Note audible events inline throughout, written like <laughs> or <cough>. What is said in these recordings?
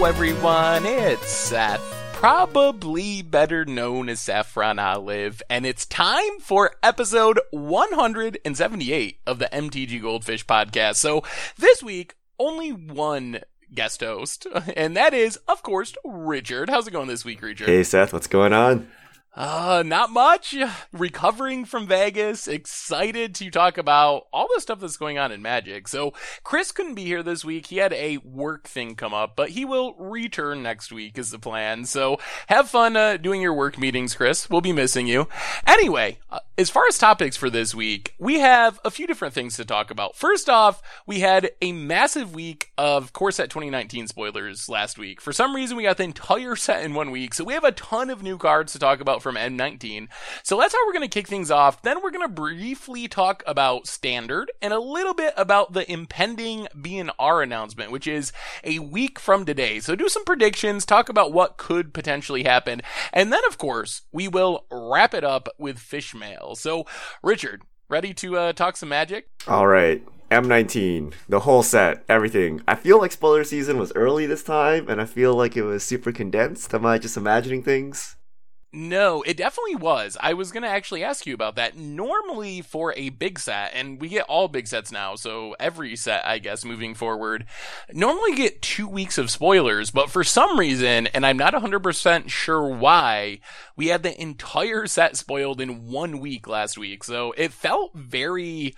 Hello, everyone. It's Seth, probably better known as Saffron Olive, and it's time for episode 178 of the MTG Goldfish podcast. So this week, only one guest host, <laughs> and that is, of course, Richard. How's it going this week, Richard? Hey, Seth, what's going on? Uh, not much. Recovering from Vegas. Excited to talk about all the stuff that's going on in Magic. So, Chris couldn't be here this week. He had a work thing come up, but he will return next week is the plan. So, have fun uh, doing your work meetings, Chris. We'll be missing you. Anyway, uh, as far as topics for this week, we have a few different things to talk about. First off, we had a massive week of Core Set 2019 spoilers last week. For some reason, we got the entire set in one week. So, we have a ton of new cards to talk about from M19. So that's how we're going to kick things off. Then we're going to briefly talk about standard and a little bit about the impending BNR announcement, which is a week from today. So do some predictions, talk about what could potentially happen. And then, of course, we will wrap it up with fish mail. So, Richard, ready to uh, talk some magic? All right. M19, the whole set, everything. I feel like spoiler season was early this time, and I feel like it was super condensed. Am I just imagining things? No, it definitely was. I was going to actually ask you about that. Normally, for a big set, and we get all big sets now, so every set, I guess, moving forward, normally get two weeks of spoilers, but for some reason, and I'm not 100% sure why, we had the entire set spoiled in one week last week. So it felt very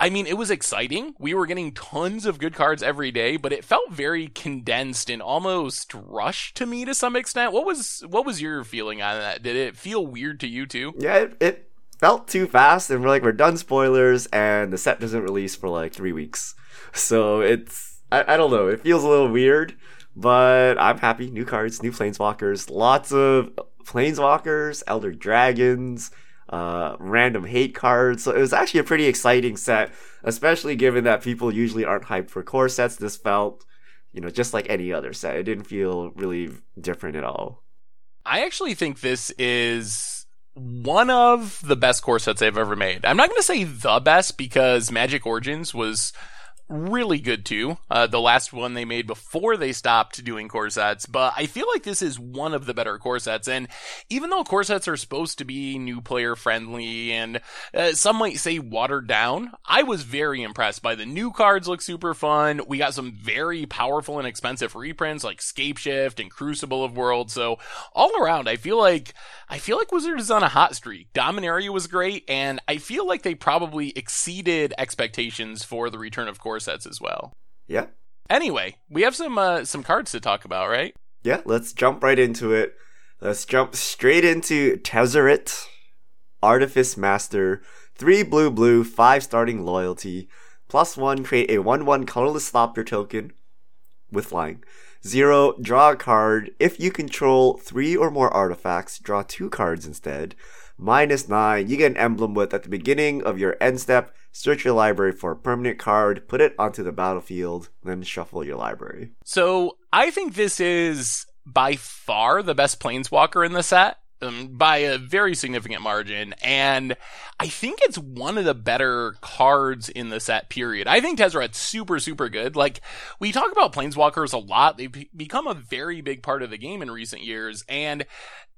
I mean, it was exciting. We were getting tons of good cards every day, but it felt very condensed and almost rushed to me to some extent. What was what was your feeling on that? Did it feel weird to you too? Yeah, it, it felt too fast, and we're like, we're done spoilers, and the set doesn't release for like three weeks. <laughs> So it's I, I don't know. It feels a little weird, but I'm happy. New cards, new planeswalkers, lots of planeswalkers, elder dragons uh, random hate cards. So it was actually a pretty exciting set, especially given that people usually aren't hyped for core sets. This felt, you know, just like any other set. It didn't feel really different at all. I actually think this is one of the best core sets I've ever made. I'm not going to say the best because Magic Origins was really good too. Uh, the last one they made before they stopped doing core sets, but I feel like this is one of the better core sets. And even though core sets are supposed to be new player friendly and uh, some might say watered down, I was very impressed by the new cards look super fun. We got some very powerful and expensive reprints like Scapeshift and Crucible of Worlds. So all around, I feel like, I feel like Wizards is on a hot streak. Dominaria was great and I feel like they probably exceeded expectations for the return of sets as well. Yeah. Anyway, we have some uh, some cards to talk about, right? Yeah, let's jump right into it. Let's jump straight into Tezzeret, Artifice Master, 3 blue blue, 5 starting loyalty, plus 1 create a 1 1 colorless Thopter token with flying. 0 draw a card. If you control 3 or more artifacts, draw 2 cards instead. Minus 9, you get an emblem with at the beginning of your end step search your library for a permanent card, put it onto the battlefield, then shuffle your library. So I think this is by far the best planeswalker in the set. Um, by a very significant margin, and I think it's one of the better cards in the set. Period. I think Tezzeret's super, super good. Like we talk about planeswalkers a lot; they've become a very big part of the game in recent years, and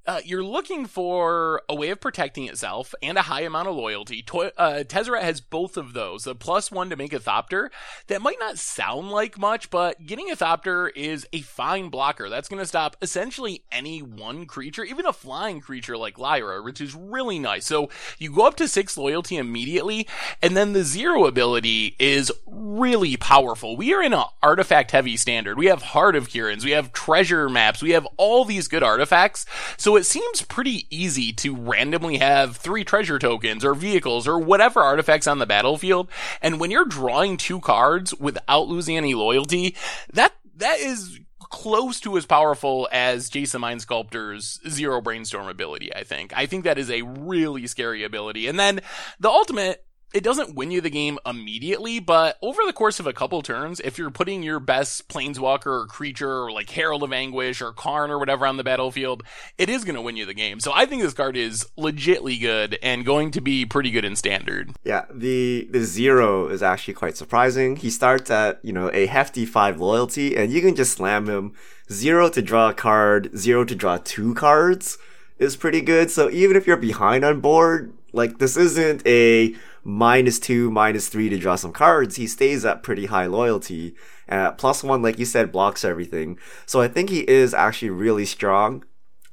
uh, you're looking for a way of protecting itself and a high amount of loyalty. To- uh, Tezzeret has both of those. A plus one to make a Thopter. That might not sound like much, but getting a Thopter is a fine blocker. That's going to stop essentially any one creature, even a flying creature like Lyra, which is really nice. So you go up to six loyalty immediately, and then the zero ability is really powerful. We are in an artifact heavy standard. We have Heart of Kirans, we have treasure maps, we have all these good artifacts. So it seems pretty easy to randomly have three treasure tokens or vehicles or whatever artifacts on the battlefield. And when you're drawing two cards without losing any loyalty, that, that is close to as powerful as Jace the Mind Sculptor's zero brainstorm ability, I think. I think that is a really scary ability. And then the ultimate it doesn't win you the game immediately, but over the course of a couple turns, if you're putting your best planeswalker or creature or like Herald of Anguish or Karn or whatever on the battlefield, it is going to win you the game. So I think this card is legitly good and going to be pretty good in standard. Yeah, the the zero is actually quite surprising. He starts at, you know, a hefty five loyalty and you can just slam him. Zero to draw a card, zero to draw two cards is pretty good. So even if you're behind on board, like this isn't a minus two, minus three to draw some cards. He stays at pretty high loyalty. Uh, plus one, like you said, blocks everything. So I think he is actually really strong.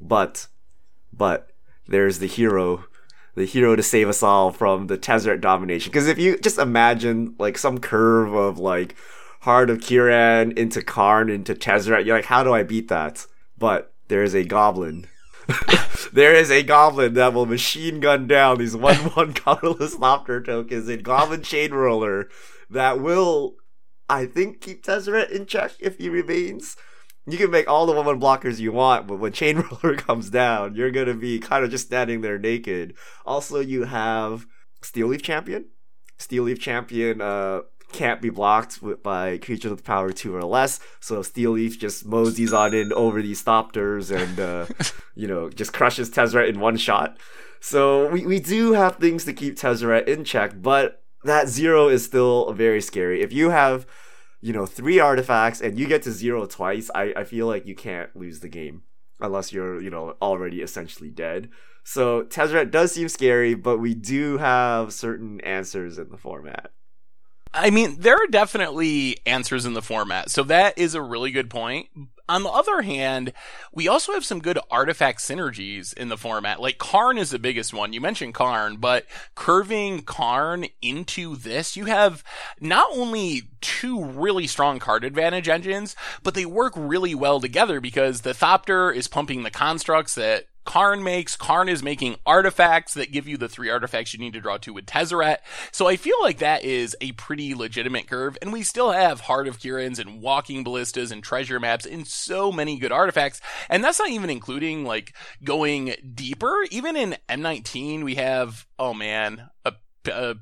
But, but there's the hero, the hero to save us all from the Tezzeret domination. Because if you just imagine like some curve of like Heart of Kiran into Karn into Tezzeret, you're like, how do I beat that? But there is a goblin <laughs> there is a goblin that will machine gun down these one <laughs> one colorless Thopter tokens in Goblin Chainwhirler that will, I think, keep Tezzeret in check if he remains. You can make all the one one blockers you want, but when Chain <laughs> Roller comes down, you're gonna be kind of just standing there naked. Also, you have Steel Leaf Champion. Steel Leaf Champion uh, can't be blocked with, by creatures with power two or less. So Steel Leaf just moseys on in over these Thopters and, uh, <laughs> you know, just crushes Tezzeret in one shot. So we, we do have things to keep Tezzeret in check, but that zero is still very scary. If you have, you know, three artifacts and you get to zero twice, I, I feel like you can't lose the game unless you're, you know, already essentially dead. So Tezzeret does seem scary, but we do have certain answers in the format. I mean, there are definitely answers in the format, so that is a really good point. On the other hand, we also have some good artifact synergies in the format. Like Karn is the biggest one. You mentioned Karn, but curving Karn into this, you have not only two really strong card advantage engines, but they work really well together because the Thopter is pumping the constructs that Karn makes. Karn is making artifacts that give you the three artifacts you need to draw two with Tezzeret. So I feel like that is a pretty legitimate curve. And we still have Heart of Kirans and Walking Ballistas and Treasure Maps and so many good artifacts. And that's not even including like going deeper. Even in M19, we have, oh man, a uh?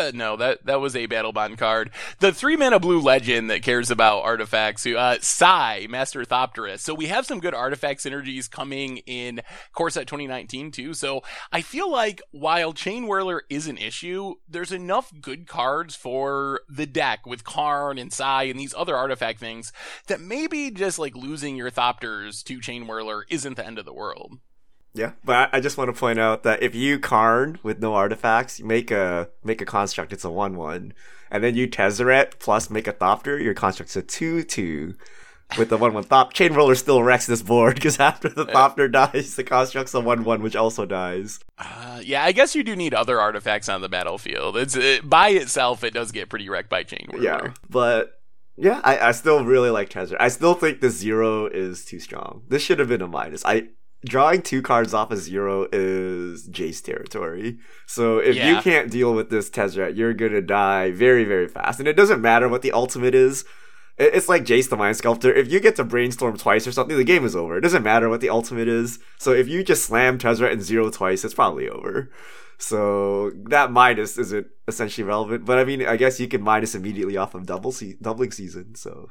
Uh, no, that that was a battle bond card. The three mana blue legend that cares about artifacts. Who uh, Sai, Master Thopterist. So we have some good artifact synergies coming in Core Set 2019 too. So I feel like while Chainwhirler is an issue, there's enough good cards for the deck with Karn and Sai and these other artifact things that maybe just like losing your Thopters to Chainwhirler isn't the end of the world. Yeah, but I just want to point out that if you Karn with no artifacts, you make a make a construct, it's a one one, and then you Tezzeret plus make a Thopter, your construct's a two two. With the one one Thop, Chainwhirler still wrecks this board because <laughs> after the Thopter dies, the construct's a one one, which also dies. Uh, yeah, I guess you do need other artifacts on the battlefield. It's it, by itself, it does get pretty wrecked by Chainwhirler. Yeah, but yeah, I, I still really like Tezzeret. I still think the zero is too strong. This should have been a minus. I drawing two cards off a zero is Jace territory. So if yeah. you can't deal with this Tezzeret, you're gonna die very, very fast. And it doesn't matter what the ultimate is. It's like Jace the Mind Sculptor. If you get to brainstorm twice or something, the game is over. It doesn't matter what the ultimate is. So if you just slam Tezzeret and zero twice, it's probably over. So that minus isn't essentially relevant. But I mean, I guess you can minus immediately off of double se- doubling season. So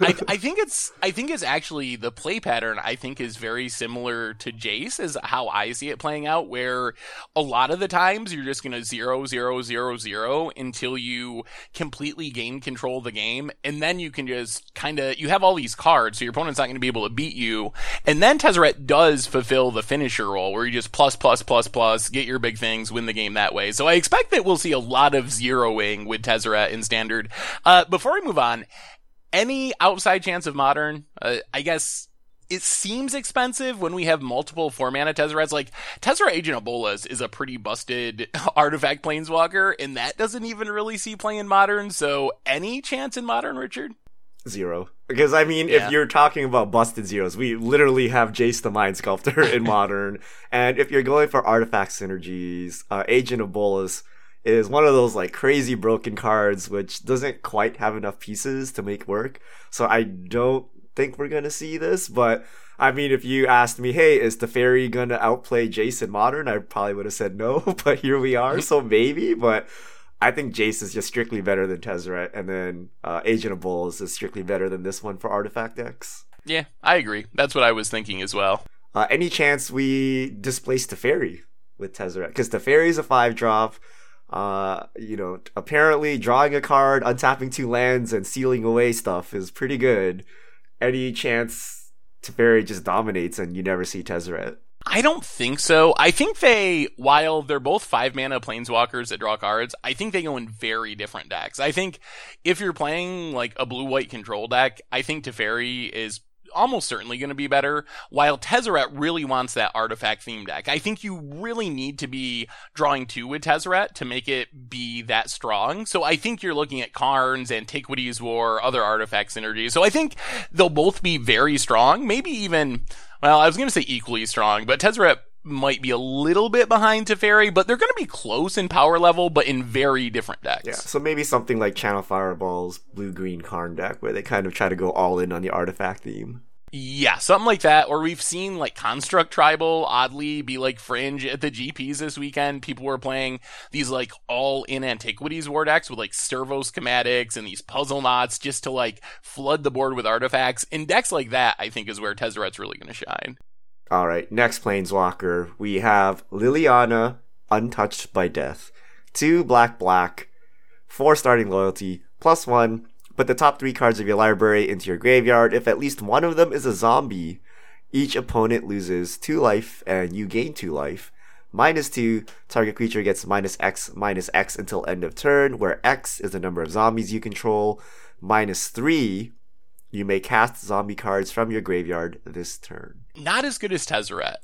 I, <laughs> I, think it's I think it's actually the play pattern. I think is very similar to Jace, is how I see it playing out. Where a lot of the times you're just gonna zero zero zero zero until you completely gain control of the game, and then you can just kind of you have all these cards, so your opponent's not gonna be able to beat you. And then Tezzeret does fulfill the finisher role, where you just plus plus plus plus get your big thing win the game that way. So I expect that we'll see a lot of zeroing with Tezzeret in standard. Uh, before we move on, any outside chance of modern? Uh, I guess it seems expensive when we have multiple four mana Tezzerets. Like Tezzeret Agent of Bolas is a pretty busted <laughs> artifact planeswalker, and that doesn't even really see play in modern. So any chance in modern, Richard? Zero. Because I mean, yeah. if you're talking about busted zeros, we literally have Jace the Mind Sculptor <laughs> in modern, and if you're going for artifact synergies, uh, Agent of Bolas is one of those like crazy broken cards which doesn't quite have enough pieces to make work. So I don't think we're gonna see this, but I mean, if you asked me, hey, is Teferi gonna outplay Jace in Modern? I probably would have said no, <laughs> but here we are, <laughs> so maybe. But I think Jace is just strictly better than Tezzeret, and then uh, Agent of Bolas is strictly better than this one for artifact decks. Yeah, I agree. That's what I was thinking as well. Uh, any chance we displace Teferi with Tezzeret? Because Teferi is a five drop. Uh, you know, apparently drawing a card, untapping two lands, and sealing away stuff is pretty good. Any chance Teferi just dominates and you never see Tezzeret? I don't think so. I think they, while they're both five mana planeswalkers that draw cards, I think they go in very different decks. I think if you're playing like a blue white control deck, I think Teferi is almost certainly going to be better, while Tezzeret really wants that artifact theme deck. I think you really need to be drawing two with Tezzeret to make it be that strong. So I think you're looking at Karns, Antiquities War, other artifact synergies. So I think they'll both be very strong, maybe even, well, I was going to say equally strong, but Tezzeret might be a little bit behind Teferi, but they're going to be close in power level, but in very different decks. Yeah, so maybe something like Channel Fireball's blue green Karn deck, where they kind of try to go all in on the artifact theme. Yeah, something like that. Or we've seen like Construct Tribal oddly be like fringe at the GPs this weekend. People were playing these like all in Antiquities War decks with like servo schematics and these Puzzleknots just to like flood the board with artifacts. In decks like that, I think is where Tezzeret's really going to shine. All right, next Planeswalker, we have Liliana, Untouched by Death. Two black, black, four starting loyalty, plus one. Put the top three cards of your library into your graveyard. If at least one of them is a zombie, each opponent loses two life and you gain two life. Minus two, target creature gets minus X, minus X until end of turn, where X is the number of zombies you control. Minus three, you may cast zombie cards from your graveyard this turn. Not as good as Tezzeret.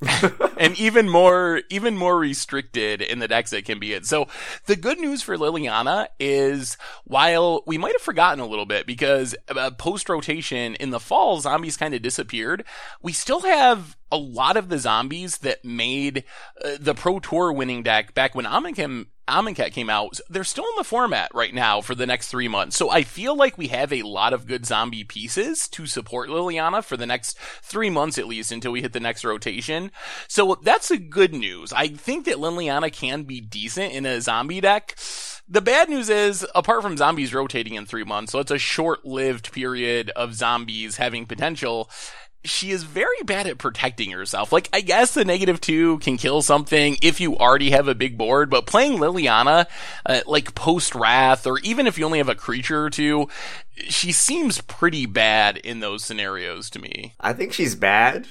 <laughs> <laughs> and even more even more restricted in the decks that can be in. So the good news for Liliana is while we might have forgotten a little bit because uh, post rotation in the fall zombies kind of disappeared, we still have a lot of the zombies that made uh, the Pro Tour winning deck back when Amonkhet Amonkhet came out, they're still in the format right now for the next three months. So I feel like we have a lot of good zombie pieces to support Liliana for the next three months at least until we hit the next rotation. So that's a good news. I think that Liliana can be decent in a zombie deck. The bad news is, apart from zombies rotating in three months, so it's a short-lived period of zombies having potential she is very bad at protecting herself. Like, I guess the negative two can kill something if you already have a big board, but playing Liliana, uh, like post Wrath, or even if you only have a creature or two, she seems pretty bad in those scenarios to me. I think she's bad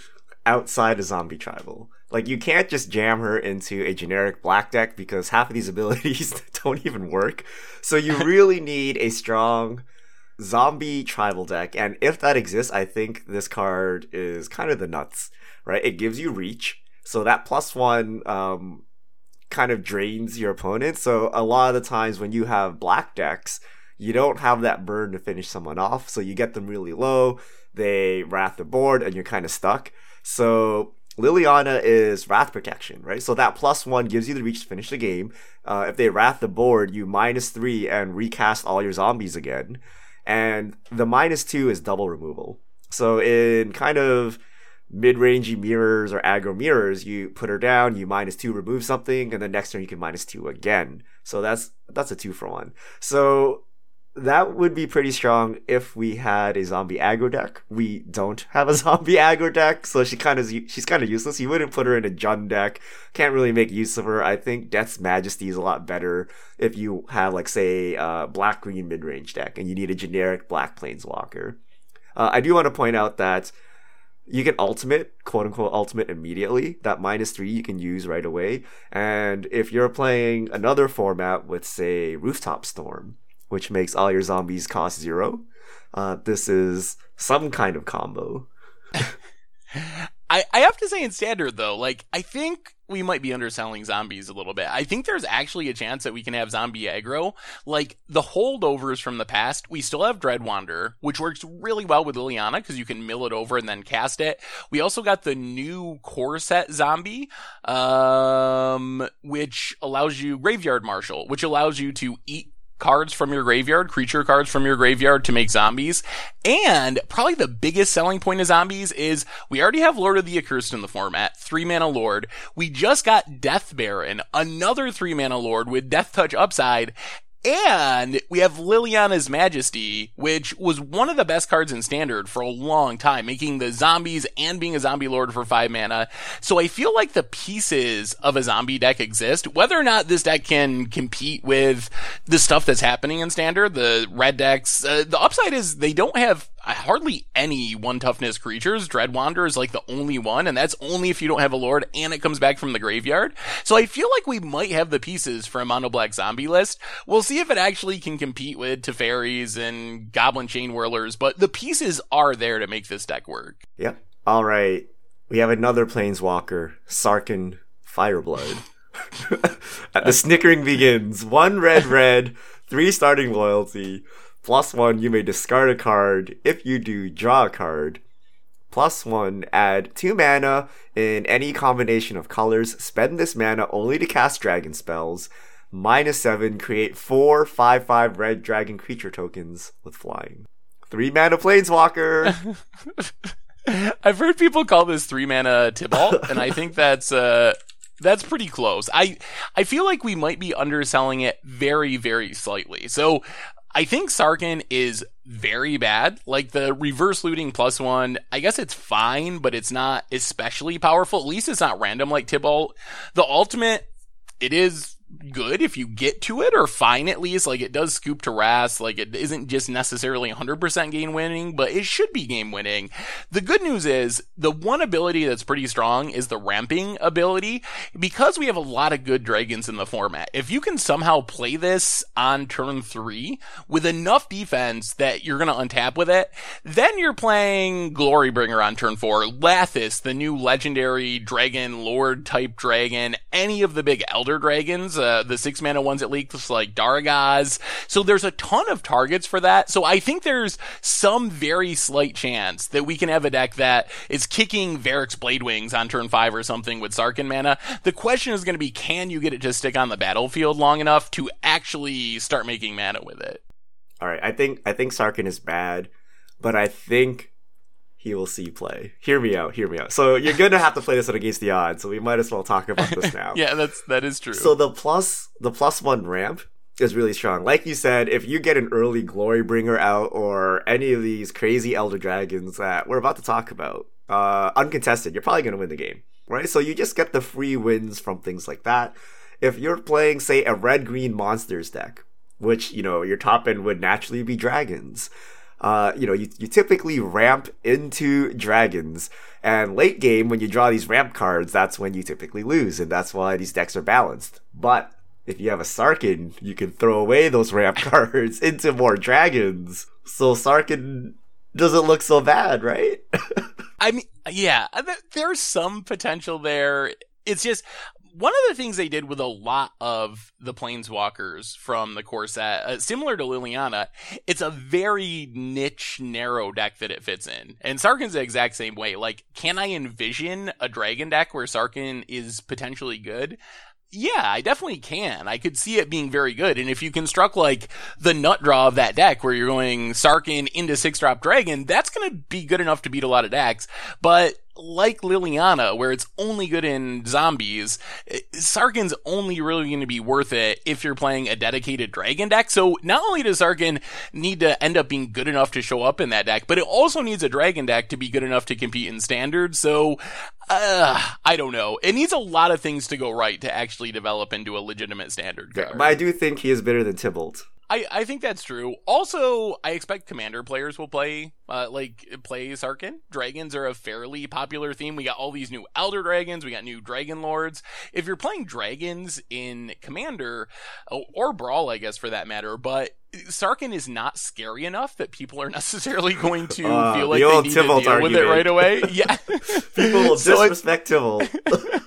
outside of Zombie Tribal. Like, you can't just jam her into a generic black deck because half of these <laughs> abilities <laughs> don't even work. So you <laughs> really need a strong zombie tribal deck, and if that exists, I think this card is kind of the nuts, right? It gives you reach, so that plus one um, kind of drains your opponent. So a lot of the times when you have black decks, you don't have that burn to finish someone off, so you get them really low. They wrath the board, and you're kind of stuck. So Liliana is Wrath Protection, right? So that plus one gives you the reach to finish the game. Uh, if they Wrath the board, you minus three and recast all your zombies again and the minus two is double removal. So in kind of mid-rangey mirrors or aggro mirrors, you put her down, you minus two, remove something, and the next turn you can minus two again. So that's that's a two for one. So that would be pretty strong if we had a zombie aggro deck. We don't have a <laughs> zombie aggro deck, so she kind of she's kind of useless. You wouldn't put her in a Jund deck. Can't really make use of her. I think Death's Majesty is a lot better if you have like say a black green mid range deck and you need a generic black planeswalker. Uh, I do want to point out that you can ultimate, quote unquote, ultimate immediately. That minus three you can use right away. And if you're playing another format with, say, Rooftop Storm, which makes all your zombies cost zero. Uh, this is some kind of combo. <laughs> I, I have to say in standard though, like I think we might be underselling zombies a little bit. I think there's actually a chance that we can have zombie aggro. Like the holdovers from the past, we still have Dreadwander, which works really well with Liliana because you can mill it over and then cast it. We also got the new core set zombie, um, which allows you Graveyard Marshal, which allows you to eat cards from your graveyard, creature cards from your graveyard to make zombies. And probably the biggest selling point of zombies is we already have Lord of the Accursed in the format, three mana Lord. We just got Death Baron, another three mana Lord with Death Touch upside. And we have Liliana's Majesty, which was one of the best cards in standard for a long time, making the zombies and being a zombie lord for five mana. So I feel like the pieces of a zombie deck exist. Whether or not this deck can compete with the stuff that's happening in standard, the red decks, uh, the upside is they don't have hardly any one toughness creatures. Dreadwander is like the only one, and that's only if you don't have a lord and it comes back from the graveyard. So I feel like we might have the pieces for a mono black zombie list. We'll see if it actually can compete with Teferis and Goblin Chainwhirlers, but the pieces are there to make this deck work. Yep. All right. We have another Planeswalker, Sarkhan Fireblood. <laughs> the snickering begins. One red, red, three starting loyalty. Plus one, you may discard a card. If you do, draw a card. Plus one, add two mana in any combination of colors. Spend this mana only to cast dragon spells. Minus seven, create four 5 5 red dragon creature tokens with flying. Three mana planeswalker. <laughs> I've heard people call this three mana Tibalt, <laughs> and I think that's uh that's pretty close. I I feel like we might be underselling it very very slightly. So I think Sarkhan is very bad. Like the reverse looting plus one, I guess it's fine, but it's not especially powerful. At least it's not random like Tibalt. The ultimate, it is good if you get to it or fine at least. Like it does scoop to Ras. Like it isn't just necessarily 100% game winning, but it should be game winning. The good news is the one ability that's pretty strong is the ramping ability because we have a lot of good dragons in the format. If you can somehow play this on turn three with enough defense that you're going to untap with it, then you're playing Glorybringer on turn four, Lathliss, the new legendary dragon lord type dragon, any of the big elder dragons uh, uh, the six mana ones at least, like Darigaaz. So there's a ton of targets for that. So I think there's some very slight chance that we can have a deck that is kicking Verix Bladewings on turn five or something with Sarkhan mana. The question is going to be, can you get it to stick on the battlefield long enough to actually start making mana with it? All right, I think I think Sarkhan is bad, but I think he will see play. Hear me out. Hear me out. So you're gonna have to play this one against the odds. So we might as well talk about this now. <laughs> yeah, that's that is true. So the plus the plus one ramp is really strong. Like you said, if you get an early glory bringer out or any of these crazy Elder Dragons that we're about to talk about, uh, uncontested, you're probably gonna win the game, right? So you just get the free wins from things like that. If you're playing, say, a red green monsters deck, which you know your top end would naturally be dragons uh, you know, you, you typically ramp into dragons. And late game, when you draw these ramp cards, that's when you typically lose. And that's why these decks are balanced. But if you have a Sarkhan, you can throw away those ramp <laughs> cards into more dragons. So Sarkhan doesn't look so bad, right? <laughs> I mean, yeah, there's some potential there. It's just one of the things they did with a lot of the planeswalkers from the core set, uh, similar to Liliana, it's a very niche, narrow deck that it fits in. And Sarkhan's the exact same way. Like, can I envision a dragon deck where Sarkhan is potentially good? Yeah, I definitely can. I could see it being very good. And if you construct like the nut draw of that deck where you're going Sarkhan into six drop dragon, that's going to be good enough to beat a lot of decks. But like Liliana, where it's only good in zombies, Sarkhan's only really going to be worth it if you're playing a dedicated dragon deck. So not only does Sarkhan need to end up being good enough to show up in that deck, but it also needs a dragon deck to be good enough to compete in standard. So, uh, I don't know. It needs a lot of things to go right to actually develop into a legitimate standard card. Yeah, but I do think he is better than Tibalt. I, I think that's true. Also, I expect commander players will play uh, like play Sarkhan. Dragons are a fairly popular theme. We got all these new Elder Dragons. We got new Dragon Lords. If you're playing dragons in Commander or Brawl, I guess for that matter, but Sarkhan is not scary enough that people are <laughs> necessarily going to <laughs> uh, feel like the they need to deal argument. with it right away. Yeah, <laughs> people will disrespect so Tibalt.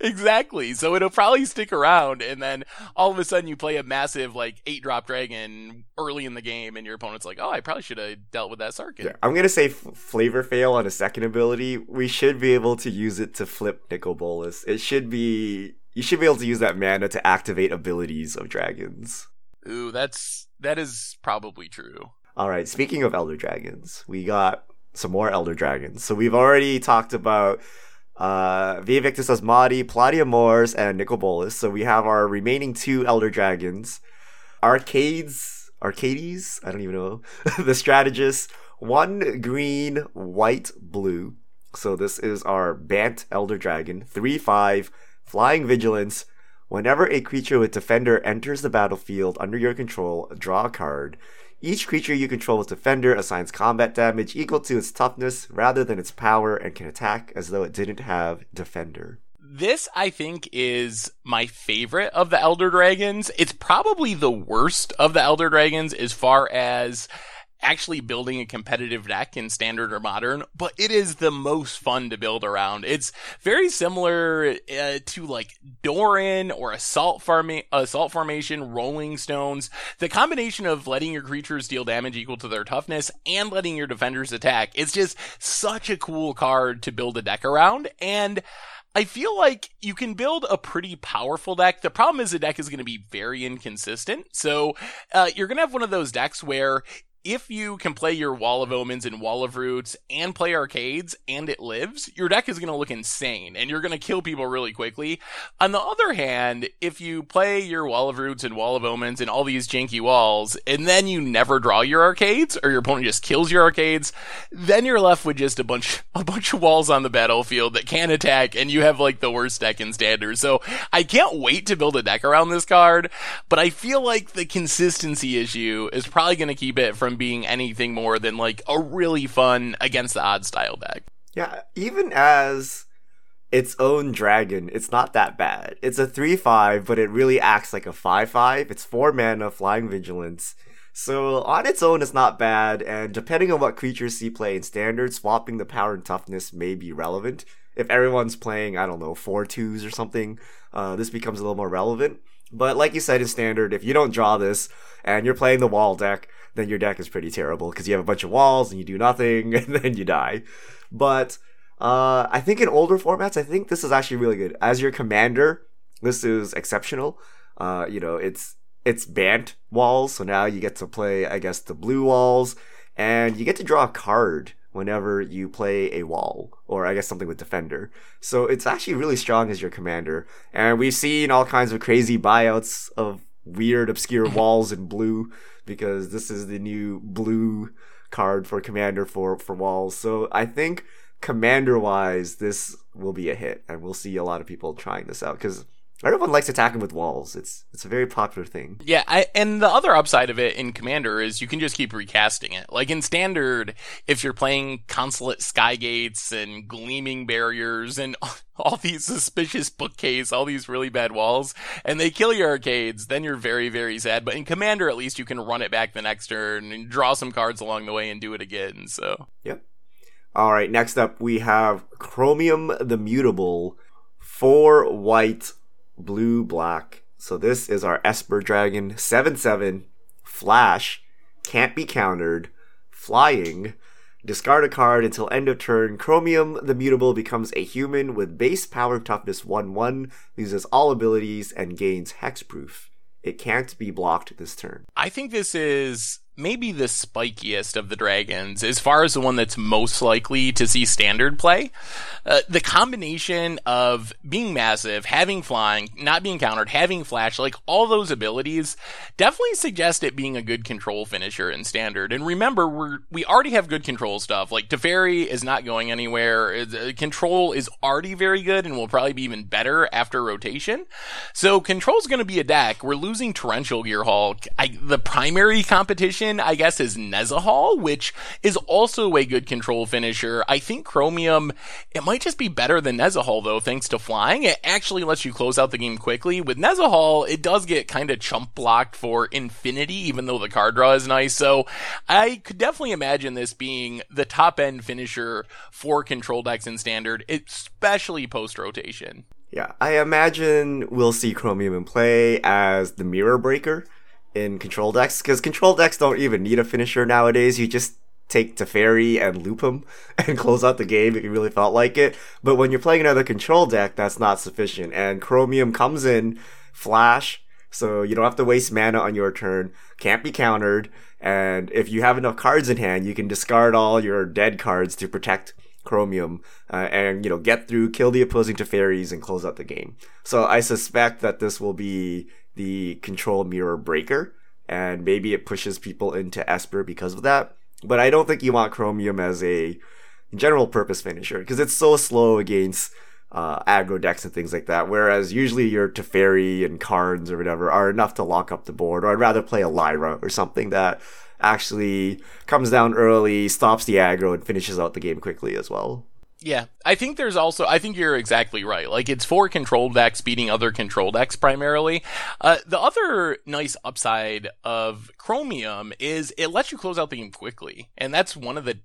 Exactly. So it'll probably stick around, and then all of a sudden you play a massive like eight drop dragon early in the game, and your opponent's like, "Oh, I probably should have dealt with that Sarkhan." Yeah, I'm gonna say f- flavor fail on a second ability. We should be able to use it to flip Nicol Bolas. It should be you should be able to use that mana to activate abilities of dragons. Ooh, that's that is probably true. All right. Speaking of Elder Dragons, we got some more Elder Dragons. So we've already talked about uh, Vaevictis Asmadi, Palladia Mors, and Nicol Bolas. So we have our remaining two Elder Dragons. Arcades, Arcades? I don't even know. <laughs> the Strategist. One green, white, blue. So this is our Bant Elder Dragon. 3 5, Flying Vigilance. Whenever a creature with Defender enters the battlefield under your control, draw a card. Each creature you control with Defender assigns combat damage equal to its toughness rather than its power and can attack as though it didn't have Defender. This, I think, is my favorite of the Elder Dragons. It's probably the worst of the Elder Dragons as far as actually building a competitive deck in standard or modern, but it is the most fun to build around. It's very similar uh, to like Doran or Assault, Forma- Assault Formation, Rolling Stones. The combination of letting your creatures deal damage equal to their toughness and letting your defenders attack. It's just such a cool card to build a deck around. And I feel like you can build a pretty powerful deck. The problem is the deck is going to be very inconsistent. So, uh, you're going to have one of those decks where if you can play your Wall of Omens and Wall of Roots and play arcades and it lives, your deck is going to look insane and you're going to kill people really quickly. On the other hand, if you play your Wall of Roots and Wall of Omens and all these janky walls and then you never draw your arcades or your opponent just kills your arcades, then you're left with just a bunch, <laughs> a bunch of walls on the battlefield that can attack and you have like the worst deck in standard. So I can't wait to build a deck around this card, but I feel like the consistency issue is probably going to keep it from from being anything more than like a really fun against the odds style deck. Yeah, even as its own dragon, it's not that bad. It's a 3 5, but it really acts like a 5 5. It's 4 mana, flying vigilance. So on its own, it's not bad, and depending on what creatures you play in standard, swapping the power and toughness may be relevant. If everyone's playing, I don't know, 4 2s or something, uh, this becomes a little more relevant. But like you said in standard, if you don't draw this and you're playing the wall deck, then your deck is pretty terrible because you have a bunch of walls and you do nothing <laughs> and then you die. But uh, I think in older formats, I think this is actually really good. As your commander, this is exceptional. Uh, you know, it's it's Bant walls, so now you get to play, I guess, the blue walls, and you get to draw a card whenever you play a wall, or I guess something with defender. So it's actually really strong as your commander. And we've seen all kinds of crazy buyouts of weird, obscure <laughs> walls in blue because this is the new blue card for commander for for walls. So I think commander wise, this will be a hit, and we'll see a lot of people trying this out because Everyone likes attacking with walls. It's it's a very popular thing. Yeah, I, and the other upside of it in Commander is you can just keep recasting it. Like in Standard, if you're playing Consulate Skygates and Gleaming Barriers and <laughs> all these suspicious bookcase, all these really bad walls, and they kill your arcades, then you're very, very sad. But in Commander, at least you can run it back the next turn and draw some cards along the way and do it again. So. Yep. All right. Next up, we have Chromium the Mutable, four white blue, black. So this is our Esper Dragon 7 7, Flash, can't be countered, flying. Discard a card until end of turn. Chromium, the mutable, becomes a human with base power toughness 1 1, loses all abilities, and gains hexproof. It can't be blocked this turn. I think this is maybe the spikiest of the dragons as far as the one that's most likely to see standard play. Uh, the combination of being massive, having flying, not being countered, having flash, like all those abilities definitely suggest it being a good control finisher in standard. And remember, we're, we already have good control stuff. Like Teferi is not going anywhere. Uh, control is already very good and will probably be even better after rotation. So control's going to be a deck. We're losing Torrential Gearhulk. I, the primary competition I guess, is Nezahal, which is also a good control finisher. I think Chromium, it might just be better than Nezahal though, thanks to flying. It actually lets you close out the game quickly. With Nezahal, it does get kind of chump blocked for infinity, even though the card draw is nice. So I could definitely imagine this being the top end finisher for control decks in standard, especially post rotation. Yeah, I imagine we'll see Chromium in play as the Mirror Breaker in control decks because control decks don't even need a finisher nowadays. You just take Teferi and loop him <laughs> and close out the game if you really felt like it. But when you're playing another control deck, that's not sufficient. And Chromium comes in, flash, So you don't have to waste mana on your turn, can't be countered, and if you have enough cards in hand, you can discard all your dead cards to protect Chromium uh, and you know get through, kill the opposing Teferis, and close out the game. So I suspect that this will be the control mirror breaker, and maybe it pushes people into Esper because of that. But I don't think you want Chromium as a general purpose finisher because it's so slow against uh, aggro decks and things like that. Whereas usually your Teferi and Karns or whatever are enough to lock up the board. Or I'd rather play a Lyra or something that actually comes down early, stops the aggro, and finishes out the game quickly as well. Yeah, I think there's also, I think you're exactly right. Like, it's for control decks beating other control decks primarily. Uh, the other nice upside of Chromium is it lets you close out the game quickly. And that's one of the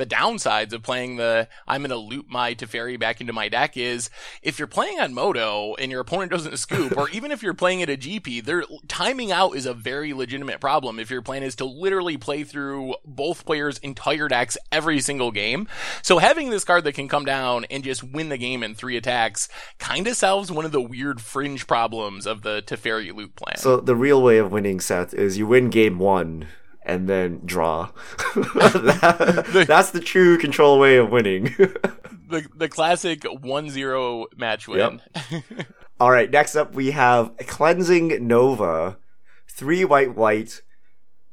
the downsides of playing the I'm going to loop my Teferi back into my deck is if you're playing on MODO and your opponent doesn't scoop, or even if you're playing at a GP, their timing out is a very legitimate problem. If your plan is to literally play through both players' entire decks every single game, so having this card that can come down and just win the game in three attacks kind of solves one of the weird fringe problems of the Teferi loop plan. So the real way of winning Seth is you win game one and then draw. <laughs> that, that's the true control way of winning. <laughs> the the classic 1-0 match win. Yep. <laughs> All right, next up we have Cleansing Nova. 3 white white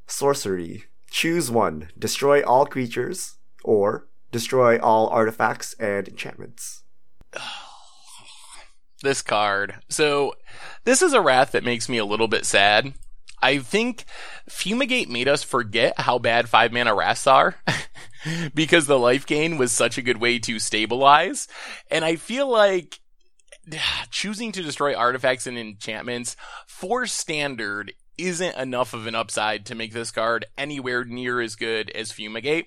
sorcery. Choose one. Destroy all creatures or destroy all artifacts and enchantments. <sighs> this card. So, this is a wrath that makes me a little bit sad I think Fumigate made us forget how bad five mana wraths are <laughs> because the life gain was such a good way to stabilize. And I feel like <sighs> choosing to destroy artifacts and enchantments for standard isn't enough of an upside to make this card anywhere near as good as Fumigate.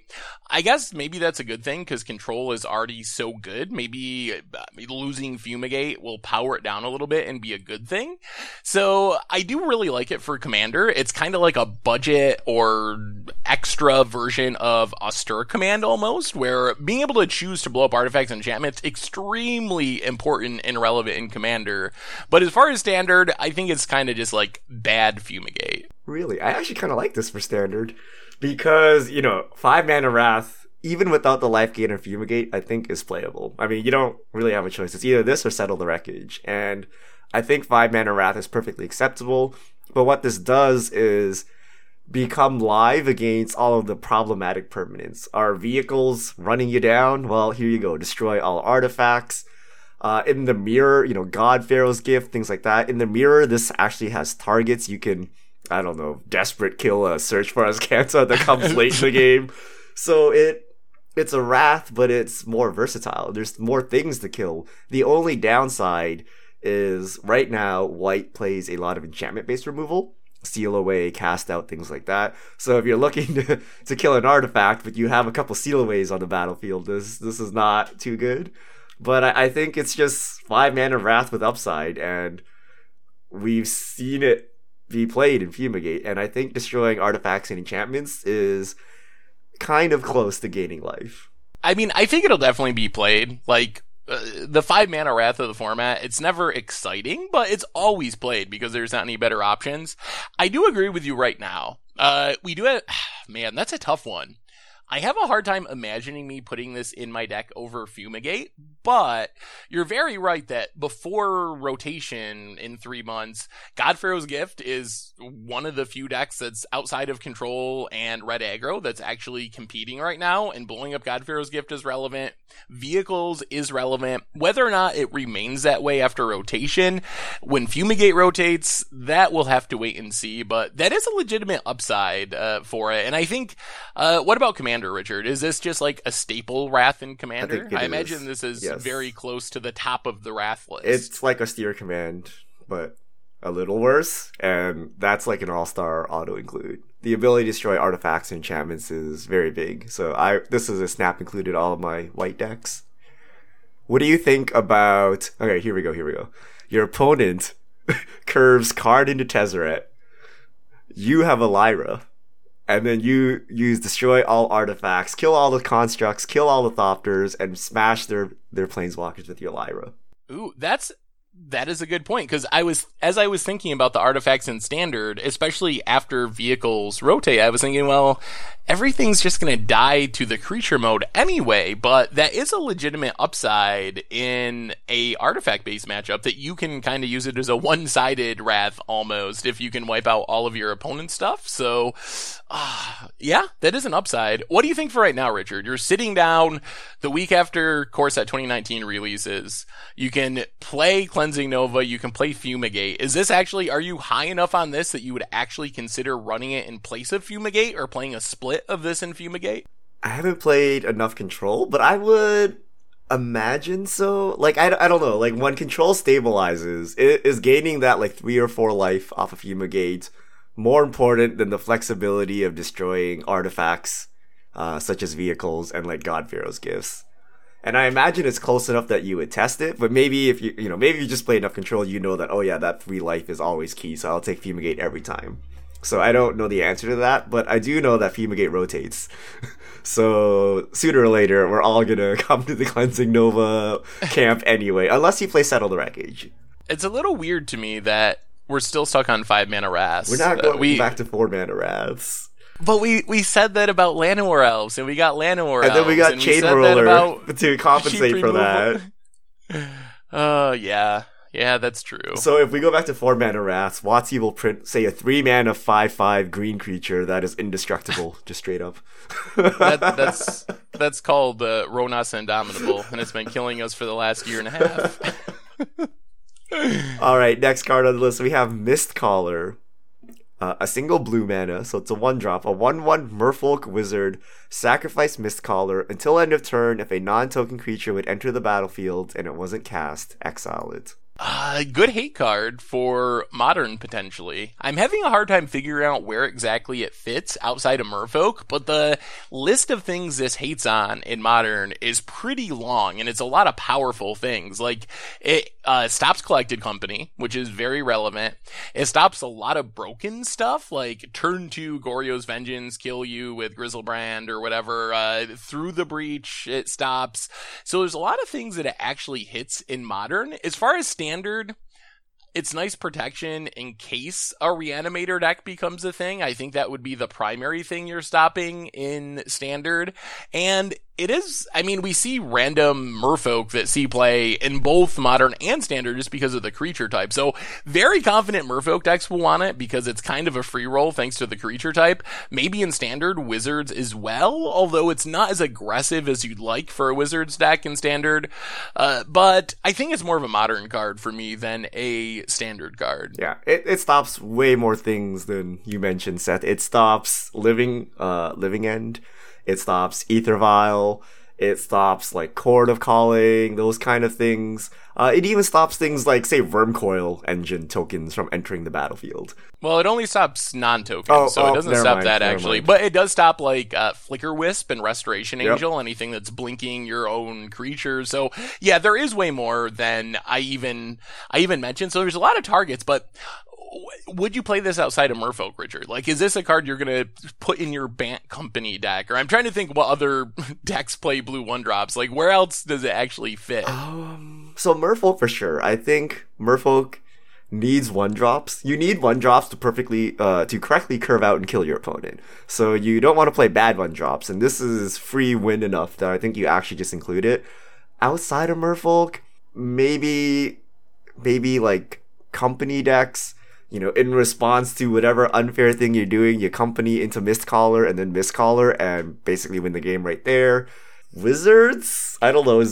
I guess maybe that's a good thing because control is already so good. Maybe uh, losing Fumigate will power it down a little bit and be a good thing. So I do really like it for Commander. It's kind of like a budget or extra version of Austere Command almost, where being able to choose to blow up artifacts and enchantments extremely important and relevant in Commander. But as far as standard, I think it's kind of just like bad Fumigate. Really? I actually kind of like this for standard because, you know, five mana wrath, even without the life gain and fumigate, I think is playable. I mean, you don't really have a choice. It's either this or settle the wreckage. And I think five mana wrath is perfectly acceptable. But what this does is become live against all of the problematic permanents. Are vehicles running you down? Well, here you go. Destroy all artifacts. Uh, in the mirror, you know, God Pharaoh's gift, things like that. In the mirror, this actually has targets you can I don't know, desperate kill a search for Azcanta that <laughs> comes late in the game. So it it's a wrath, but it's more versatile. There's more things to kill. The only downside is right now white plays a lot of enchantment based removal. Seal away, cast out, things like that. So if you're looking <laughs> to, to kill an artifact, but you have a couple seal aways on the battlefield, this this is not too good. But I, I think it's just five mana wrath with upside, and we've seen it be played in Fumigate, and I think destroying artifacts and enchantments is kind of close to gaining life. I mean, I think it'll definitely be played. Like, uh, the five mana wrath of the format, it's never exciting, but it's always played because there's not any better options. I do agree with you right now. Uh, we do have, <sighs> man, that's a tough one. I have a hard time imagining me putting this in my deck over Fumigate, but you're very right that before rotation in three months, God Pharaoh's Gift is one of the few decks that's outside of control and red aggro that's actually competing right now, and blowing up God Pharaoh's Gift is relevant. Vehicles is relevant. Whether or not it remains that way after rotation, when Fumigate rotates, that we'll have to wait and see, but that is a legitimate upside uh, for it. And I think, uh, what about Commander, Richard? Is this just like a staple Wrath in Commander? I, I imagine this is yes. very close to the top of the Wrath list. It's like Austere Command, but a little worse, and that's like an all-star auto include. The ability to destroy artifacts and enchantments is very big. So I this is a snap included all of my white decks. What do you think about Okay, here we go, here we go. Your opponent <laughs> curves Karn into Tezzeret. You have a Lyra. And then you use destroy all artifacts, kill all the constructs, kill all the Thopters, and smash their their planeswalkers with your Lyra. Ooh, that's that is a good point because I was, as I was thinking about the artifacts in standard, especially after vehicles rotate, I was thinking, well, everything's just going to die to the creature mode anyway, but that is a legitimate upside in a artifact based matchup that you can kind of use it as a one sided wrath almost if you can wipe out all of your opponent's stuff. So, uh, yeah, that is an upside. What do you think for right now, Richard? You're sitting down the week after Core Set 2019 releases. You can play Cleansing Nova. You can play Fumigate. Is this actually, are you high enough on this that you would actually consider running it in place of Fumigate or playing a split of this in Fumigate? I haven't played enough control, but I would imagine so. Like, I, I don't know. Like, when control stabilizes, it is gaining that, like, three or four life off of Fumigate more important than the flexibility of destroying artifacts, uh, such as vehicles and, like, God Pharaoh's gifts. And I imagine it's close enough that you would test it, but maybe if you, you know, maybe you just play enough control, you know that, oh yeah, that three life is always key, so I'll take Fumigate every time. So I don't know the answer to that, but I do know that Fumigate rotates. <laughs> so sooner or later, we're all gonna <laughs> come to the Cleansing Nova camp anyway, unless you play Settle the Wreckage. It's a little weird to me that we're still stuck on five mana wraths. We're not Uh, going we, back to four mana wraths. But we we said that about Llanowar elves, and we got Llanowar And then we got Chainwhirler about <laughs> to compensate for that. <laughs> Oh yeah, yeah, that's true. So if we go back to four mana wraths, WotC will print, say, a three mana five five green creature that is indestructible, just straight up. that, <laughs> that's that's called uh, Rhonas Indomitable, and it's been killing us for the last year and a half. All right, next card on the list we have Mistcaller. Uh, a single blue mana, so it's a one drop, a 1 1 Merfolk Wizard. Sacrifice Mistcaller. Until end of turn, if a non token creature would enter the battlefield and it wasn't cast, exile it. Uh, good hate card for modern potentially. I'm having a hard time figuring out where exactly it fits outside of Merfolk, but the list of things this hates on in modern is pretty long, and it's a lot of powerful things. Like it uh, stops collected company, which is very relevant. It stops a lot of broken stuff, like turn two Goryo's Vengeance, kill you with Griselbrand or whatever. Uh, through the breach, it stops. So there's a lot of things that it actually hits in modern. As far as standard, it's nice protection in case a reanimator deck becomes a thing. I think that would be the primary thing you're stopping in standard. And it is, I mean, we see random merfolk that see play in both modern and standard just because of the creature type. So very confident merfolk decks will want it because it's kind of a free roll thanks to the creature type. Maybe in standard wizards as well, although it's not as aggressive as you'd like for a wizards deck in standard. Uh, but I think it's more of a modern card for me than a standard card. Yeah, it, it stops way more things than you mentioned, Seth. It stops living uh living end. It stops Aether Vial. It stops like chord of calling, those kind of things. Uh, it even stops things like say Wurmcoil engine tokens from entering the battlefield. Well, it only stops non-tokens, Oh, so oh, it doesn't stop mind, that actually. mind. But it does stop like uh, Flickerwisp and Restoration Yep. Angel, anything that's blinking your own creature. So yeah, there is way more than I even I even mentioned. So there's a lot of targets, but would you play this outside of Merfolk, Richard? Like, is this a card you're gonna put in your Bant Company deck? Or I'm trying to think what other <laughs> decks play blue one drops. Like, where else does it actually fit? Um, so Merfolk for sure. I think Merfolk needs one drops. You need one drops to perfectly, uh, to correctly curve out and kill your opponent. So you don't want to play bad one drops, and this is free win enough that I think you actually just include it. Outside of Merfolk, maybe, maybe like company decks. You know, in response to whatever unfair thing you're doing, you company into missed Mistcaller and then missed Mistcaller and basically win the game right there wizards? I don't know. <laughs>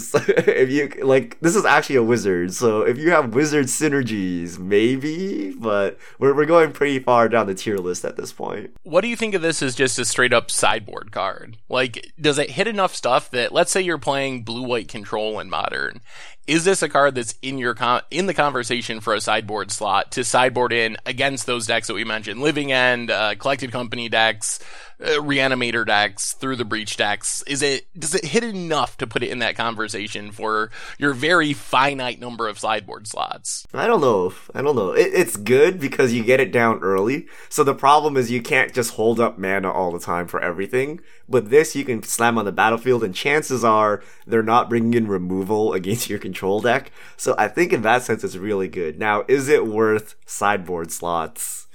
If you like this is actually a wizard so if you have wizard synergies maybe but we're, we're going pretty far down the tier list at this point. What do you think of this as just a straight up sideboard card? Like, does it hit enough stuff that, let's say you're playing blue white control in modern, is this a card that's in your con- in the conversation for a sideboard slot to sideboard in against those decks that we mentioned, Living End, uh, Collected Company decks, uh, reanimator decks, through the breach decks? Is it does it hit enough to put it in that conversation for your very finite number of sideboard slots? I don't know. I don't know. It, it's good because you get it down early. So the problem is you can't just hold up mana all the time for everything. But this you can slam on the battlefield, and chances are they're not bringing in removal <laughs> against your control deck. So I think in that sense it's really good. Now, is it worth sideboard slots?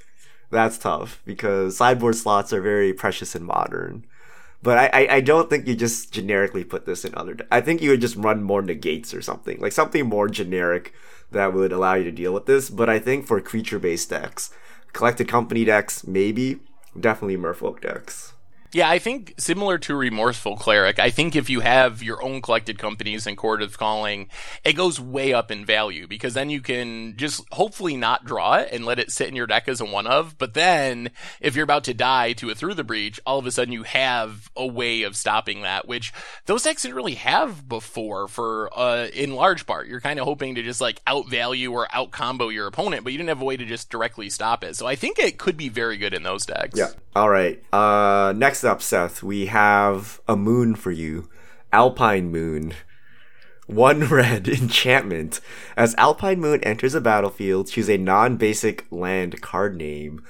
That's tough because sideboard slots are very precious in modern. But I, I, I don't think you just generically put this in other. De- I think you would just run more negates or something like something more generic that would allow you to deal with this. But I think for creature based decks, collected company decks, maybe definitely Merfolk decks. Yeah, I think similar to Remorseful Cleric, I think if you have your own collected companies and Chord of Calling, it goes way up in value because then you can just hopefully not draw it and let it sit in your deck as a one of. But then if you're about to die to a Through the Breach, all of a sudden you have a way of stopping that, which those decks didn't really have before for, uh, in large part. You're kind of hoping to just like outvalue or out combo your opponent, but you didn't have a way to just directly stop it. So I think it could be very good in those decks. Yeah. All right. Uh, next up, Seth, we have a moon for you. Alpine Moon. One <laughs> red enchantment. As Alpine Moon enters a battlefield, choose a non basic land card name.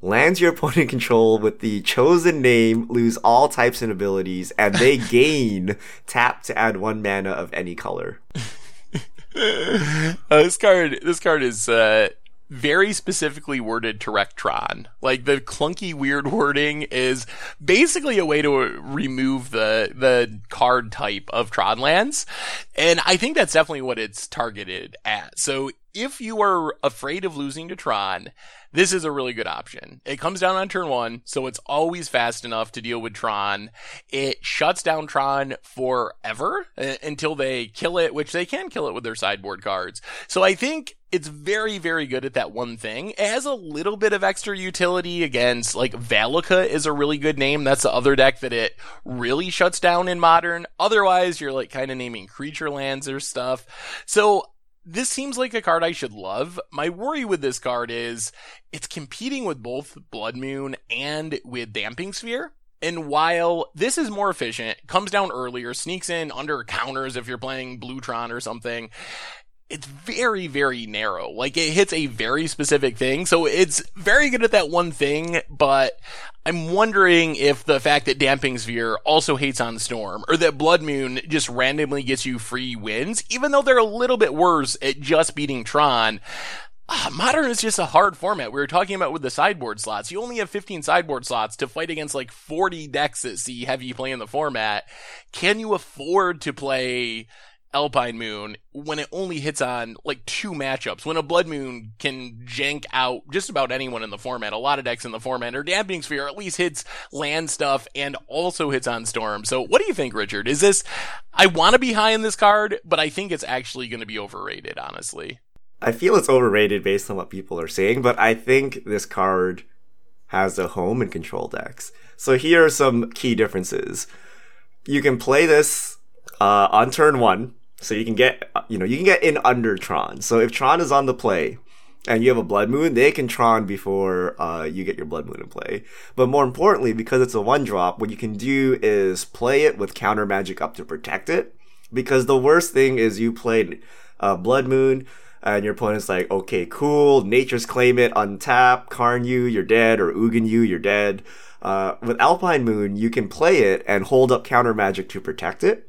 Lands your opponent control with the chosen name, lose all types and abilities, and they <laughs> gain tap to add one mana of any color. <laughs> uh, this card, this card is uh, very specifically worded to Rectron. Like the clunky weird <laughs> wording is basically a way to remove the the card type of Tron lands. And I think that's definitely what it's targeted at. So if you are afraid of losing to Tron, this is a really good option. It comes down on turn one, so it's always fast enough to deal with Tron. It shuts down Tron forever uh, until they kill it, which they can kill it with their sideboard cards. So I think it's very, very good at that one thing. It has a little bit of extra utility against, like, Valakut is a really good name. That's the other deck that it really shuts down in modern. Otherwise, you're like kind of naming creature lands or stuff. So this seems like a card I should love. My worry with this card is it's competing with both Blood Moon and with Damping Sphere. And while this is more efficient, comes down earlier, sneaks in under counters if you're playing Bluetron or something, it's very, very narrow. Like it hits a very specific thing. So it's very good at that one thing, but I'm wondering if the fact that Damping Sphere also hates on Storm or that Blood Moon just randomly gets you free wins, even though they're a little bit worse at just beating Tron. Uh, modern is just a hard format. We were talking about with the sideboard slots. You only have 15 sideboard slots to fight against like 40 decks that see heavy play in the format. Can you afford to play Alpine Moon when it only hits on like two matchups. When a Blood Moon can jank out just about anyone in the format, a lot of decks in the format, or Damping Sphere at least hits land stuff and also hits on Storm. So what do you think, Richard? Is this, I want to be high in this card, but I think it's actually going to be overrated, honestly. I feel it's overrated based on what people are saying, but I think this card has a home in control decks. So here are some key differences. You can play this uh, on turn one, so you can get, you know, you can get in under Tron. So if Tron is on the play, and you have a blood moon, they can Tron before uh, you get your blood moon in play. But more importantly, because it's a one drop, what you can do is play it with counter magic up to protect it. Because the worst thing is you play uh, blood moon, and your opponent's like, okay, cool, nature's claim it, untap, Karn you, you're dead, or Ugin you, you're dead. Uh, with Alpine Moon, you can play it and hold up counter magic to protect it.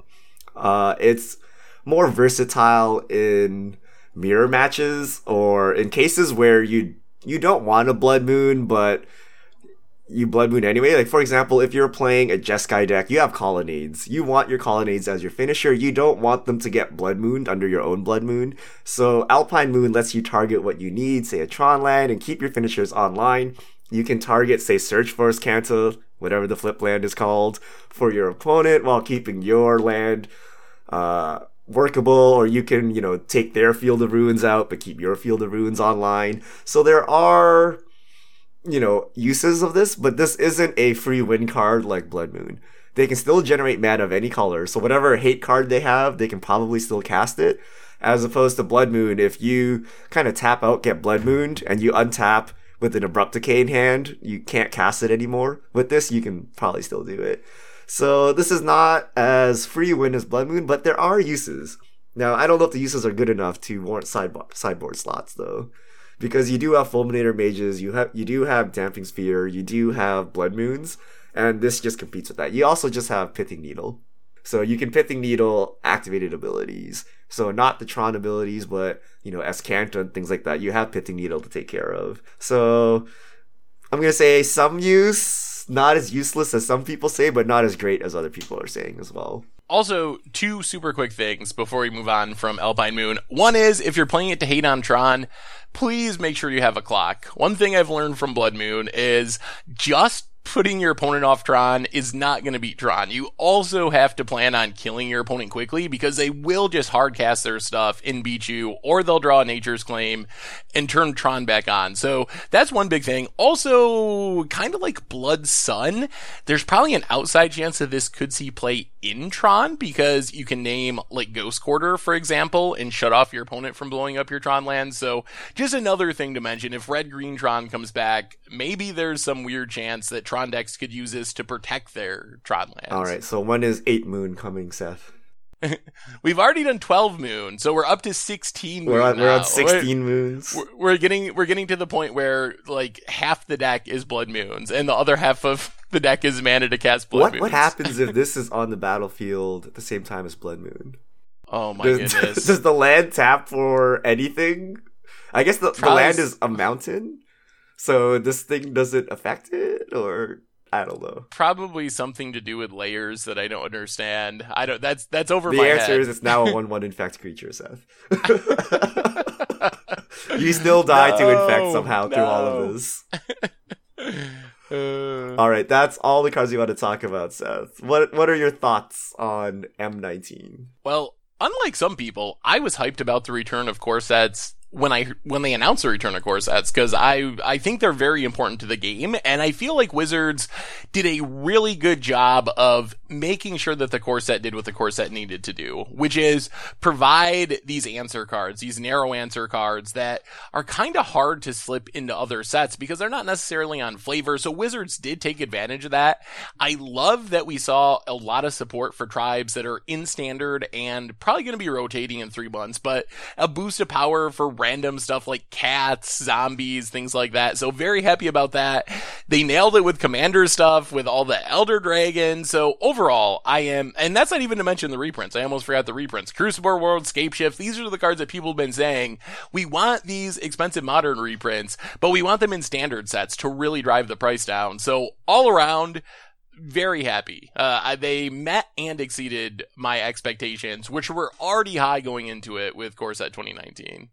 Uh, it's more versatile in mirror matches or in cases where you you don't want a blood moon but you blood moon anyway. Like for example, if you're playing a Jeskai deck, you have colonnades. You want your colonnades as your finisher. You don't want them to get blood mooned under your own blood moon. So Alpine Moon lets you target what you need, say a Tron land, and keep your finishers online. You can target, say, Search for Azcanta, whatever the flip land is called, for your opponent while keeping your land uh, workable or you can you know take their field of ruins out but keep your field of ruins online so there are you know uses of this but this isn't a free win card like blood moon they can still generate mana of any color so whatever hate card they have they can probably still cast it as opposed to blood moon if you kind of tap out get blood mooned and you untap with an abrupt decay in hand, you can't cast it anymore. With this, you can probably still do it. So this is not as free win as Blood Moon, but there are uses. Now I don't know if the uses are good enough to warrant sideboard sideboard slots though, because you do have Fulminator Mages, you have you do have Damping Sphere, you do have Blood Moons, and this just competes with that. You also just have Pithing Needle, so you can Pithing Needle activated abilities. So not the Tron abilities, but you know Azcanta and things like that. You have Pithing Needle to take care of. So I'm gonna say some use, not as useless as some people say, but not as great as other people are saying as well. Also, two super quick things before we move on from Alpine Moon. One is if you're playing it to hate on Tron, please make sure you have a clock. One thing I've learned from Blood Moon is just putting your opponent off Tron is not going to beat Tron. You also have to plan on killing your opponent quickly because they will just hard cast their stuff and beat you, or they'll draw Nature's Claim and turn Tron back on. So that's one big thing. Also, kind of like Blood Sun, there's probably an outside chance that this could see play in Tron because you can name like Ghost Quarter, for example, and shut off your opponent from blowing up your Tron lands. So just another thing to mention. If Red Green Tron comes back, maybe there's some weird chance that Tron decks could use this to protect their Tron lands. All right. So when is Eight Moon coming, Seth? <laughs> We've already done 12 moon, so we're up to 16 We're on, we're on 16 moons. We're, we're getting we're getting to the point where like half the deck is blood moons and the other half of <laughs> the deck is mana to cast blood What moons. what happens if <laughs> this is on the battlefield at the same time as Blood Moon? Oh my Does, goodness. does the land tap for anything? I guess the, the land is a mountain, so this thing doesn't affect it, or I don't know. Probably something to do with layers that I don't understand. I don't that's that's over The my answer head. is it's now a one-one infect creature, Seth. <laughs> you still die to infect No, somehow through all of this. <laughs> Uh, All right, that's all the cards we want to talk about, Seth. What what are your thoughts on M19? Well, unlike some people, I was hyped about the return of core sets when I when they announce the return of core sets because I I think they're very important to the game, and I feel like Wizards did a really good job of making sure that the core set did what the core set needed to do, which is provide these answer cards, these narrow answer cards that are kind of hard to slip into other sets because they're not necessarily on flavor. So Wizards did take advantage of that. I love that we saw a lot of support for tribes that are in standard and probably going to be rotating in three months, but a boost of power for random stuff like cats, zombies, things like that. So very happy about that. They nailed it with commander stuff, with all the elder dragons. So overall, I am, and that's not even to mention the reprints. I almost forgot the reprints. Crucible World, Scape Shift. These are the cards that people have been saying. We want these expensive modern reprints, but we want them in standard sets to really drive the price down. So all around, very happy. Uh, they met and exceeded my expectations, which were already high going into it with Core Set 2019.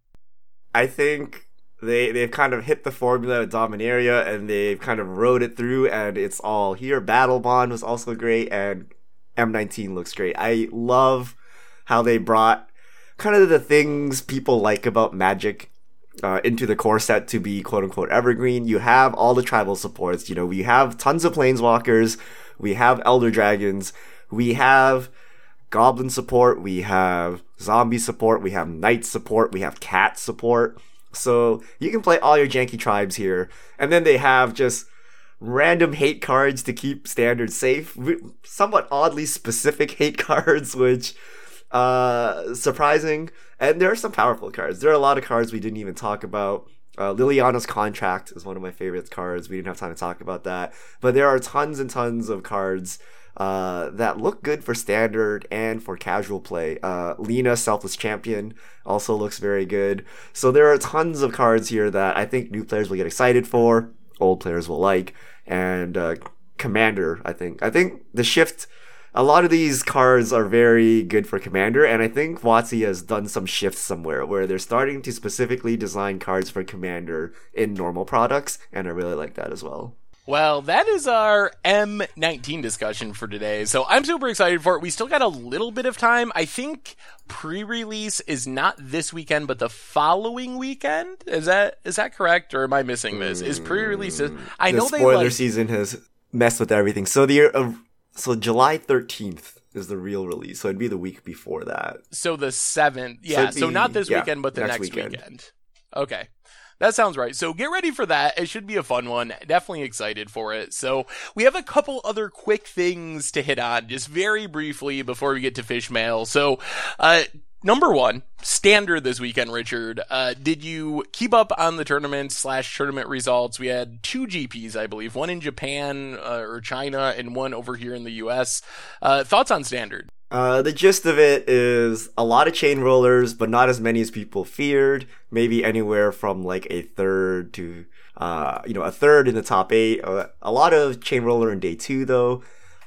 I think they they've kind of hit the formula of Dominaria and they've kind of rode it through and it's all here. Battlebond was also great and M19 looks great. I love how they brought kind of the things people like about Magic uh, into the core set to be quote unquote evergreen. You have all the tribal supports. You know, we have tons of planeswalkers. We have elder dragons. We have goblin support, we have zombie support, we have knight support, we have cat support. So you can play all your janky tribes here. And then they have just random hate cards to keep standard safe. Somewhat oddly specific hate <laughs> cards, which uh surprising. And there are some powerful cards. There are a lot of cards we didn't even talk about. Uh, Liliana's contract is one of my favorite cards. We didn't have time to talk about that, but there are tons and tons of cards uh, that look good for standard and for casual play. Uh, Lena, Selfless Champion, also looks very good. So there are tons of cards here that I think new players will get excited for, old players will like, and uh, Commander. I think I think the shift. A lot of these cards are very good for Commander, and I think WotC has done some shifts somewhere where they're starting to specifically design cards for Commander in normal products, and I really like that as well. Well, that is our M19 discussion for today. So I'm super excited for it. We still got a little bit of time. I think pre-release is not this weekend, but the following weekend. Is that is that correct, or am I missing this? Is pre-release? I the know they spoiler like, season has messed with everything. So the uh, so July thirteenth is the real release. So it'd be the week before that. so the seventh. Yeah, it'd so, not this yeah, weekend, but the next next, weekend. weekend. Okay. That sounds right. So get ready for that. It should be a fun one. Definitely excited for it. So we have a couple other quick things to hit on just very briefly before we get to fish mail. So, uh, number one, standard this weekend, Richard. Uh, did you keep up on the tournament slash tournament results? We had two GPs, I believe, one in Japan uh, or China and one over here in the US. Uh, thoughts on standard? Uh, the gist of it is a lot of Chainwhirlers, but not as many as people feared. Maybe anywhere from like a third to, uh, you know, a third in the top eight. Uh, a lot of Chainwhirler in day two, though.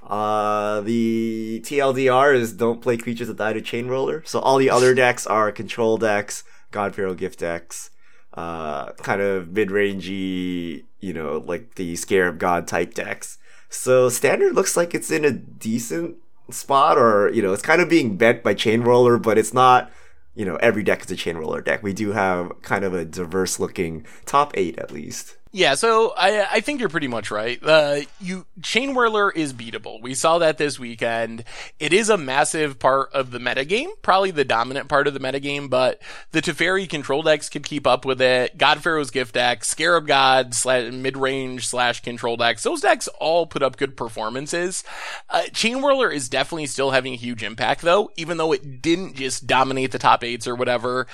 Uh, the TLDR is don't play creatures that die to Chainwhirler. So all the other <laughs> decks are control decks, God Pharaoh gift decks, uh, kind of mid-rangey, you know, like the Scarab God type decks. So standard looks like it's in a decent spot, or you know, it's kind of being bent by Chainwhirler, but it's not. You know, every deck is a Chainwhirler deck. We do have kind of a diverse looking top eight at least. Yeah, so I I think you're pretty much right. Uh, you Chainwhirler is beatable. We saw that this weekend. It is a massive part of the metagame, probably the dominant part of the metagame, but the Teferi control decks could keep up with it. God Pharaoh's gift deck, Scarab God slash mid range slash control decks, those decks all put up good performances. Uh, Chainwhirler is definitely still having a huge impact though, even though it didn't just dominate the top eights or whatever,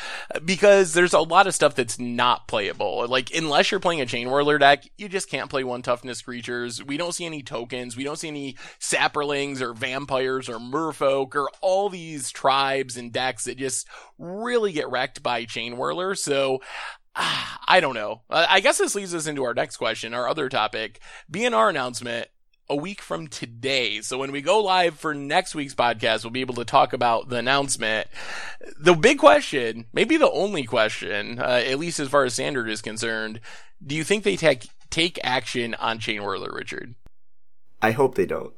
because there's a lot of stuff that's not playable. Like unless you're playing a Chain Whirler deck, you just can't play one toughness creatures. We don't see any tokens. We don't see any saprolings or vampires or merfolk or all these tribes and decks that just really get wrecked by Chainwhirler. So ah, I don't know. I guess this leads us into our next question, our other topic. BNR announcement a week from today. So when we go live for next week's podcast, we'll be able to talk about the announcement. The big question, maybe the only question, uh, at least as far as standard is concerned, do you think they take take action on Chainwhirler, Richard? I hope they don't.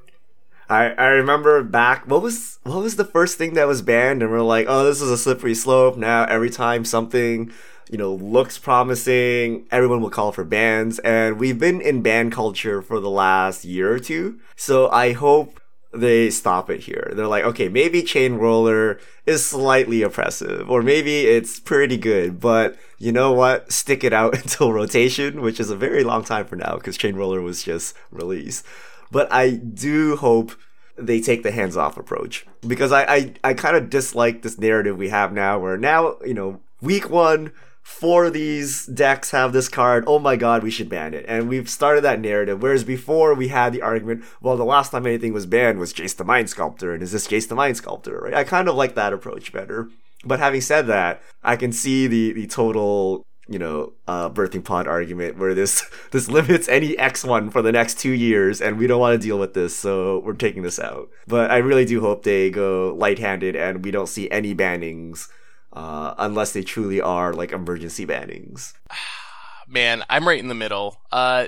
I, I remember back what was what was the first thing that was banned and we're like oh this is a slippery slope now every time something you know looks promising. Everyone will call for bans and we've been in ban culture for the last year or two. So I hope they stop it here. They're like okay maybe Chainwhirler is slightly oppressive or maybe it's pretty good but you know what? Stick it out <laughs> until rotation which is a very long time for now because Chainwhirler was just released. But I do hope they take the hands off approach because I, I, I kind of dislike this narrative we have now where now, you know, week one, four of these decks have this card. Oh my god, we should ban it. And we've started that narrative. Whereas before we had the argument, well, the last time anything was banned was Jace the Mind Sculptor. And is this Jace the Mind Sculptor, right? I kind of like that approach better. But having said that, I can see the, the total you know, uh, birthing pod argument where this <laughs> this limits any X one for the next two years, and we don't want to deal with this, so we're taking this out. But I really do hope they go light handed and we don't see any bannings, uh, unless they truly are like emergency bannings. <sighs> Man, I'm right in the middle. Uh,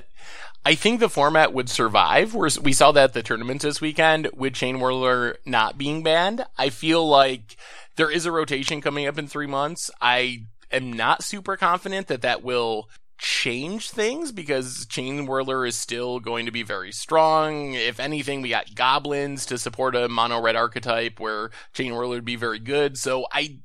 I think the format would survive. We're, we saw that at the tournament this weekend with Chainwhirler not being banned. I feel like there is a rotation coming up in three months. I am not super confident that that will change things because Chainwhirler is still going to be very strong. If anything, we got goblins to support a mono red archetype where Chainwhirler would be very good. So I,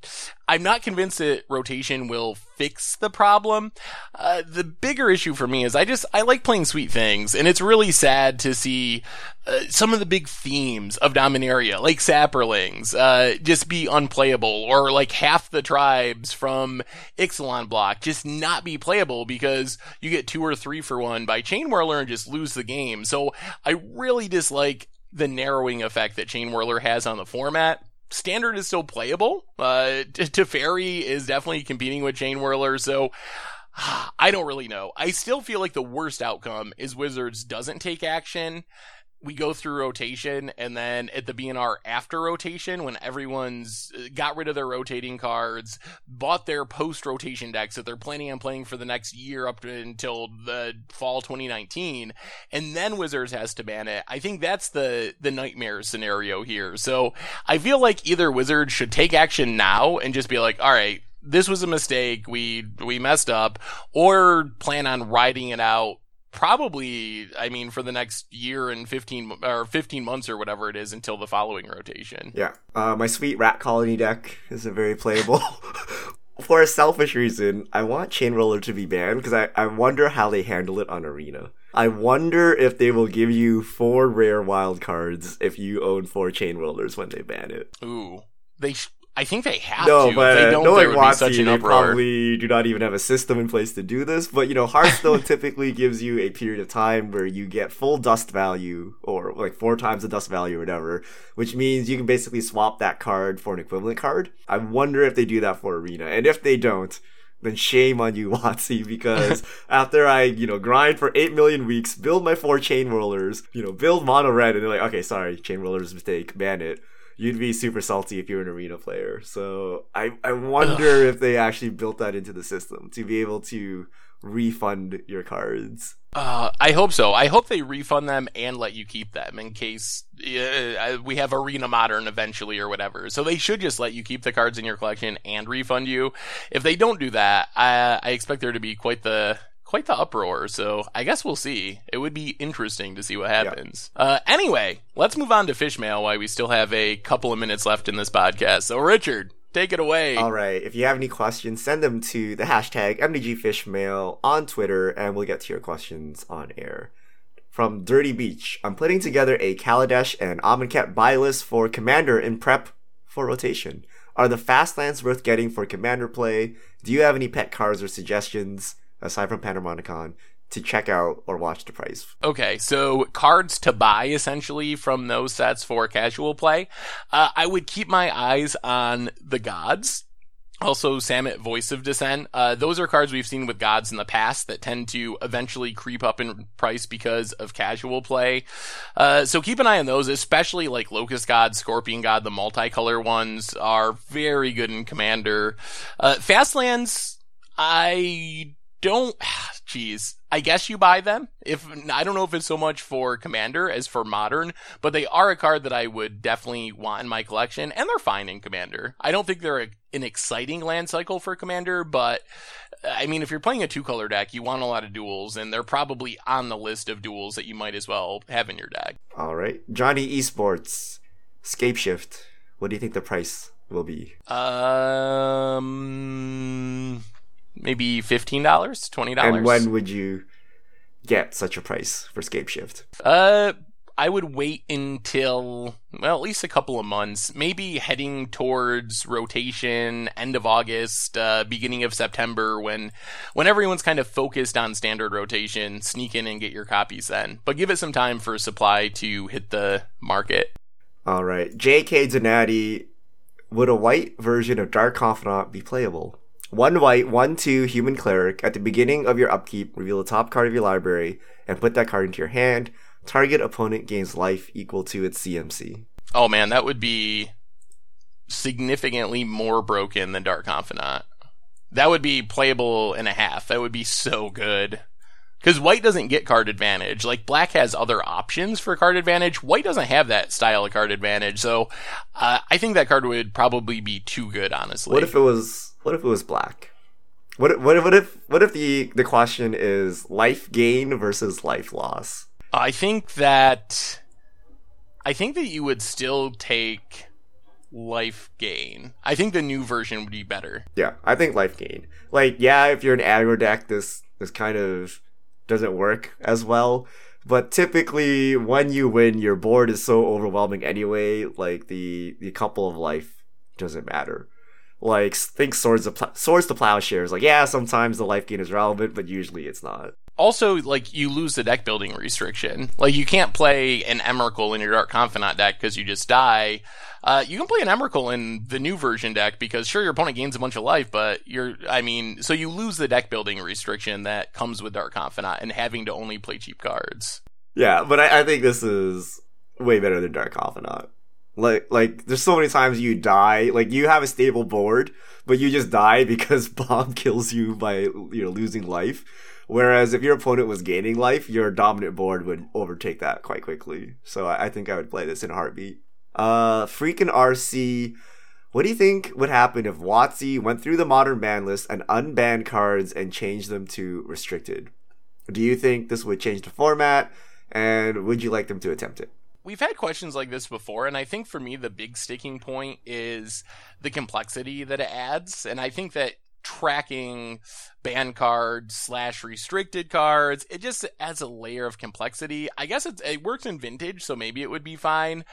I'm not convinced that rotation will fix the problem. Uh, the bigger issue for me is I just, I like playing sweet things and it's really sad to see uh, some of the big themes of Dominaria, like Saprolings, uh, just be unplayable or like half the tribes from Ixalan block just not be playable because you get two or three for one by Chainwhirler and just lose the game. So I really dislike the narrowing effect that Chainwhirler has on the format standard is still playable. Uh, Teferi is definitely competing with Chainwhirler, so <sighs> I don't really know. I still feel like the worst outcome is Wizards doesn't take action we go through rotation and then at the BNR after rotation when everyone's uh, got rid of their rotating cards, bought their post rotation decks that they're planning on playing for the next year up to, until the fall 2019 and then Wizards has to ban it. I think that's the the nightmare scenario here. So I feel like either Wizards should take action now and just be like, "All right, this was a mistake. We we messed up," or plan on riding it out probably i mean for the next year and 15 or 15 months or whatever it is until the following rotation yeah uh, my sweet rat colony deck is a very playable <laughs> for a selfish reason, I want Chainwhirler to be banned because I, I wonder how they handle it on Arena. I wonder if they will give you four rare wild cards if you own four Chainwhirlers when they ban it. Ooh, they. Sh- I think they have No, to. but if they don't, knowing there would be such WotC, they probably do not even have a system in place to do this. But you know, Hearthstone <laughs> typically gives you a period of time where you get full dust value, or like four times the dust value, or whatever, which means you can basically swap that card for an equivalent card. I wonder if they do that for Arena, and if they don't. Then shame on you, <laughs> WotC, because <laughs> after I, you know, grind for 8 million weeks, build my four Chainwhirlers, you know, build mono red, and they're like, okay, sorry, Chainwhirlers mistake, ban it you'd be super salty if you're an arena player. So I, I wonder if they actually built that into the system to be able to refund your cards. Uh, I hope so. I hope they refund them and let you keep them in case uh, we have Arena Modern eventually or whatever. So they should just let you keep the cards in your collection and refund you. If they don't do that, I, I expect there to be quite the quite the uproar. So I guess we'll see. It would be interesting to see what happens. Uh, anyway, let's move on to fish mail while we still have a couple of minutes left in this podcast. So Richard, take it away. All right. If you have any questions, send them to the hashtag MTGFishmail on Twitter, and we'll get to your questions on air. From Dirty Beach, I'm putting together a Kaladesh and Amonkhet buy list for Commander in prep for rotation. Are the fast lands worth getting for Commander play? Do you have any pet cards or suggestions? Aside from Panharmonicon, to check out or watch the price. Okay, so cards to buy essentially from those sets for casual play. Uh, I would keep my eyes on the gods. Also, Samut Voice of Dissent. Uh, those are cards we've seen with gods in the past that tend to eventually creep up in price because of casual play. Uh, so keep an eye on those, especially like Locust God, Scorpion God, the multicolor ones are very good in Commander. Uh, Fastlands, I don't <sighs> jeez i guess you buy them. If i don't know if it's so much for commander as for modern but they are a card that i would definitely want in my collection and they're fine in commander. I don't think they're a, an exciting land cycle for commander but i mean if you're playing a two color deck you want a lot of duals and they're probably on the list of duals that you might as well have in your deck. All right. Johnny esports scapeshift. What do you think the price will be? Um maybe fifteen dollars, twenty dollars. And when would you get such a price for Scapeshift? Uh, I would wait until well, at least a couple of months, maybe heading towards rotation, end of August, uh, beginning of September, when when everyone's kind of focused on standard rotation. Sneak in and get your copies then, but give it some time for supply to hit the market. All right, J.K. Donati, would a white version of Dark Confidant be playable? One white, one two human cleric. At the beginning of your upkeep, reveal the top card of your library and put that card into your hand. Target opponent gains life equal to its CMC. Oh man, that would be significantly more broken than Dark Confidant. That would be playable and a half. That would be so good. Because white doesn't get card advantage. Like black has other options for card advantage. White doesn't have that style of card advantage. So uh, I think that card would probably be too good, honestly. What if it was? What if it was black? What if, what if, what if what if the the question is life gain versus life loss? I think that I think that you would still take life gain. I think the new version would be better. Yeah, I think life gain. Like, yeah, if you're an aggro deck, this this kind of doesn't work as well. But typically, when you win, your board is so overwhelming anyway. Like the the couple of life doesn't matter. Like think swords of pl- swords to plowshares. Like yeah, sometimes the life gain is relevant, but usually it's not. Also, like you lose the deck building restriction. Like you can't play an Emrakul in your Dark Confidant deck because you just die. Uh, you can play an Emrakul in the new version deck because sure your opponent gains a bunch of life, but you're I mean, so you lose the deck building restriction that comes with Dark Confidant and having to only play cheap cards. Yeah, but I, I think this is way better than Dark Confidant. Like, like, there's so many times you die. Like, you have a stable board, but you just die <laughs> because <laughs> bomb kills you by you know losing life. Whereas if your opponent was gaining life, your dominant board would overtake that quite quickly. So I, I think I would play this in a heartbeat. Uh, freaking RC. What do you think would happen if WotC went through the modern ban list and unbanned cards and changed them to restricted? Do you think this would change the format? And would you like them to attempt it? We've had questions like this before, and I think for me, the big sticking point is the complexity that it adds. And I think that tracking banned cards slash restricted cards. It just adds a layer of complexity. I guess it, it works in vintage, so maybe it would be fine.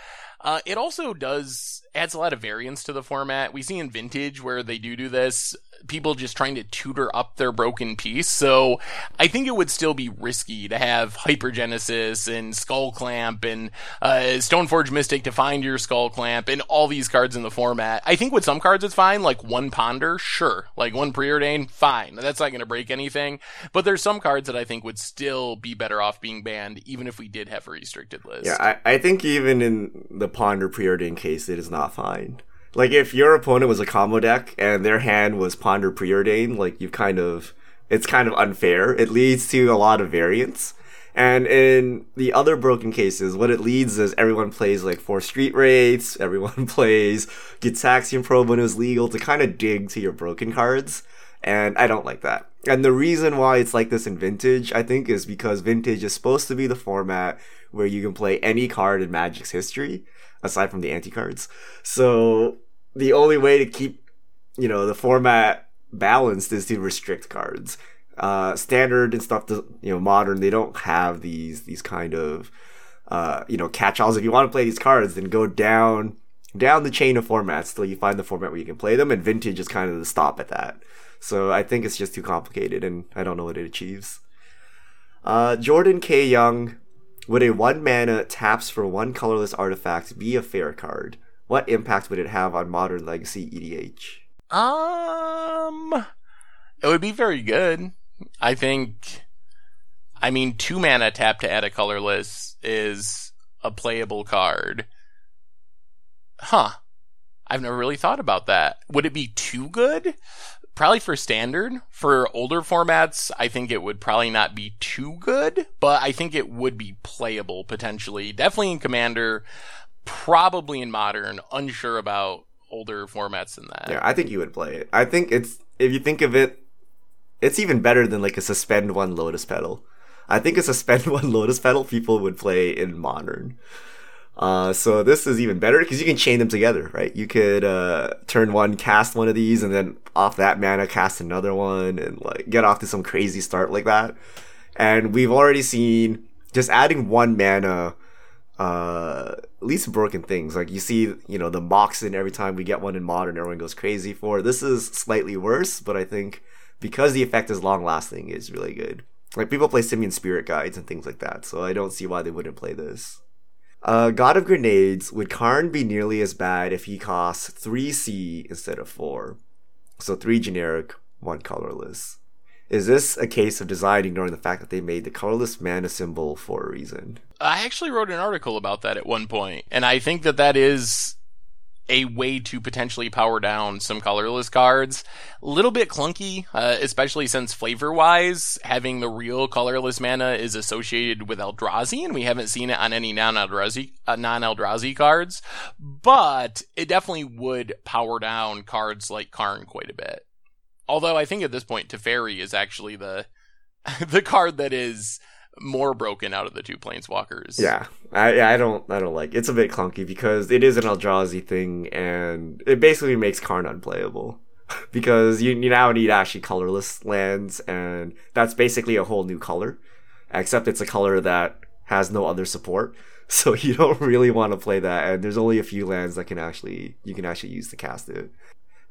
Uh, it also does adds a lot of variance to the format. We see in vintage where they do do this people just trying to tutor up their broken piece. So I think it would still be risky to have Hypergenesis and Skullclamp and uh, Stoneforge Mystic to find your Skullclamp and all these cards in the format. I think with some cards it's fine, like one Ponder, sure. Like one Preordain, fine. That's not going to break anything. But there's some cards that I think would still be better off being banned, even if we did have a restricted list. Yeah, I, I think even in the Ponder Preordain case, it is not fine. Like if your opponent was a combo deck and their hand was Ponder Preordain, like you kind of it's kind of unfair. It leads to a lot of variance. And in the other broken cases, what it leads is everyone plays like four Street Wraiths, <laughs> everyone <laughs> plays Gitaxian Probe when it was legal to kind of dig to your broken cards. And I don't like that. And the reason why it's like this in Vintage, I think, is because Vintage is supposed to be the format where you can play any card in Magic's history, aside from the ante cards. So the only way to keep you know the format balanced is to restrict cards. Uh, standard and stuff, to, you know, modern, they don't have these these kind of uh, you know catch-alls. If you want to play these cards, then go down down the chain of formats till you find the format where you can play them. And vintage is kind of the stop at that. So I think it's just too complicated, and I don't know what it achieves. Uh, Jordan K. Young, would a one mana taps for one colorless artifact be a fair card? what impact would it have on modern legacy EDH? Um, it would be very good. I think. I mean, two mana tap to add a colorless is a playable card. Huh. I've never really thought about that. Would it be too good? Probably for standard. For older formats, I think it would probably not be too good, but I think it would be playable potentially. Definitely in Commander probably in modern, unsure about older formats than that. Yeah, I think you would play it. I think it's if you think of it, it's even better than like a suspend one lotus petal. I think a suspend <laughs> one lotus petal people would play in modern. Uh, so this is even better because you can chain them together, right? You could uh, turn one, cast one of these, and then off that mana cast another one, and like get off to some crazy start like that. And we've already seen just adding one mana uh at least broken things like you see you know the moxen every time we get one in modern everyone goes crazy for this is slightly worse but i think because the effect is long lasting is really good like people play simian spirit guides and things like that so i don't see why they wouldn't play this uh, God of Grenades, would Karn be nearly as bad if he costs 3C instead of 4? So 3 generic, 1 colorless. Is this a case of design ignoring the fact that they made the colorless mana symbol for a reason? I actually wrote an article about that at one point, and I think that that is a way to potentially power down some colorless cards. A little bit clunky, uh, especially since flavor wise, having the real colorless mana is associated with Eldrazi, and we haven't seen it on any non Eldrazi uh, non Eldrazi cards. But it definitely would power down cards like Karn quite a bit. Although I think at this point, Teferi is actually the <laughs> the card that is more broken out of the two planeswalkers. Yeah, I I don't I don't like it's a bit clunky because it is an Eldrazi thing and it basically makes Karn unplayable <laughs> because you, you now need actually colorless lands and that's basically a whole new color, except it's a color that has no other support. <laughs> So you don't really want to play that, and there's only a few lands that can actually you can actually use to cast it.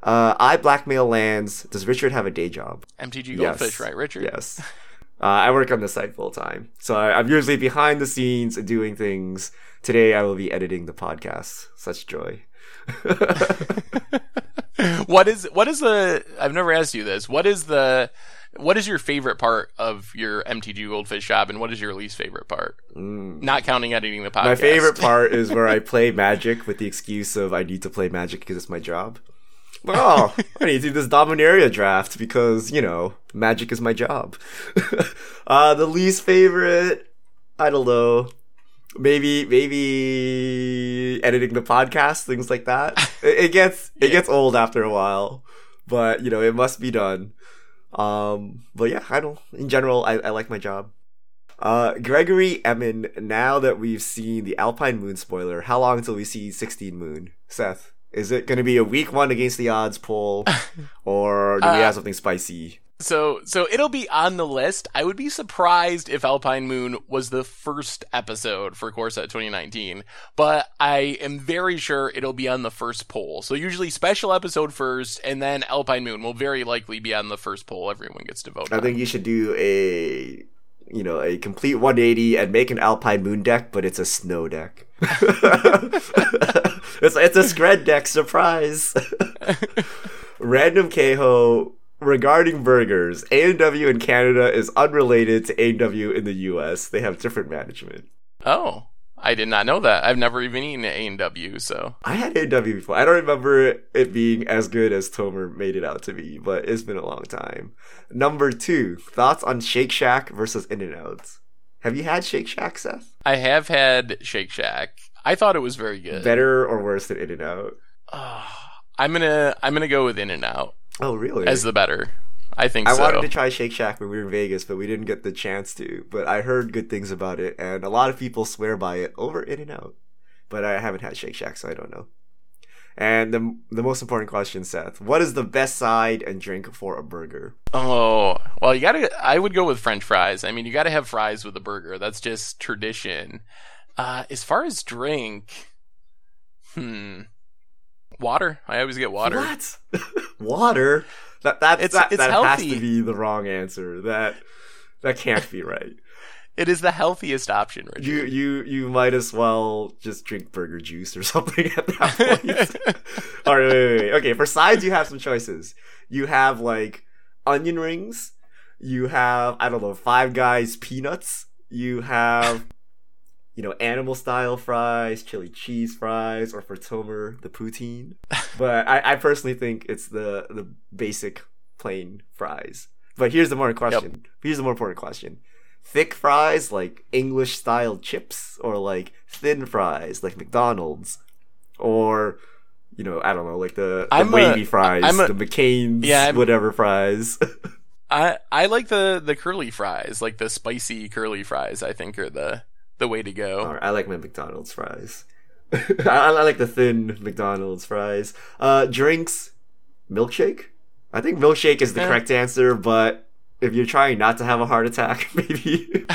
Uh, I blackmail lands. Does Richard have a day job? MTG Goldfish, yes. right, Richard? Yes. <laughs> Uh, I work on the site full time, so I, am usually behind the scenes doing things. Today, I will be editing the podcast. Such joy. <laughs> what is what is the? I've never asked you this. What is the? What is your favorite part of your MTG Goldfish job, and what is your least favorite part? Mm. Not counting editing the podcast. My favorite part is where I <laughs> play Magic with the excuse of I need to play Magic because it's my job oh, I need to do this Dominaria draft because, you know, magic is my job. <laughs> uh, the least favorite, I don't know. Maybe, maybe editing the podcast, things like that. It, it gets, it gets old after a while, but you know, it must be done. Um, but yeah, I don't, in general, I, I like my job. Uh, Gregory Emin, now that we've seen the Alpine Moon spoiler, how long until we see 16 Moon? Seth? Is it going to be a week one against the odds poll, <laughs> or do we Uh, have something spicy? So so it'll be on the list. I would be surprised if Alpine Moon was the first episode for Core Set 2019, but I am very sure it'll be on the first poll. So usually special episode first, and then Alpine Moon will very likely be on the first poll. Everyone gets to vote. I on. think you should do a, you know, a complete 180 and make an Alpine Moon deck, but it's a snow deck. <laughs> it's it's a Skred deck. Surprise! <laughs> Random Keho regarding burgers. A and W in Canada is unrelated to A and W in the U.S. They have different management. Oh, I did not know that. I've never even eaten A and W. So I had A and W before. I don't remember it being as good as Tomer made it out to be, but it's been a long time. Number two, thoughts on Shake Shack versus In and Out. Have you had Shake Shack, Seth? I have had Shake Shack. I thought it was very good. Better or worse than In and Out? Ah, I'm gonna I'm gonna go with In and Out Oh, really? as the better. I think I so. wanted to try Shake Shack when we were in Vegas, but we didn't get the chance to. But I heard good things about it, and a lot of people swear by it over In and Out. But I haven't had Shake Shack, so I don't know. And the the most important question, Seth: What is the best side and drink for a burger? Oh, well, you gotta, I would go with french fries. I mean, you gotta have fries with a burger. That's just tradition. Uh, as far as drink, hmm, water. I always get water. What? <laughs> Water? That that It's- that, it's that has healthy. to be the wrong answer. That that can't be right. It is the healthiest option, Richard. You you you might as well just drink burger juice or <laughs> something at that point. <laughs> All right, wait, wait, wait. Okay, for sides, you have some choices. You have like onion rings. You have I don't know Five Guys peanuts. You have you know animal style fries, chili cheese fries, or for Tomer the poutine. But I, I personally think it's the the basic plain fries. But here's the more question. Here's the more important question thick fries like English style chips or like thin fries like McDonald's or you know I don't know like the, the I'm a- wavy fries a- the McCain's Yeah, I'm- whatever fries <laughs> I I like the the curly fries, like the spicy curly fries. I think are the the way to go. Alright, I like my McDonald's fries <laughs> I, I like the thin McDonald's fries uh drinks milkshake I think milkshake is the correct answer but if you're trying not to have a heart attack <laughs> maybe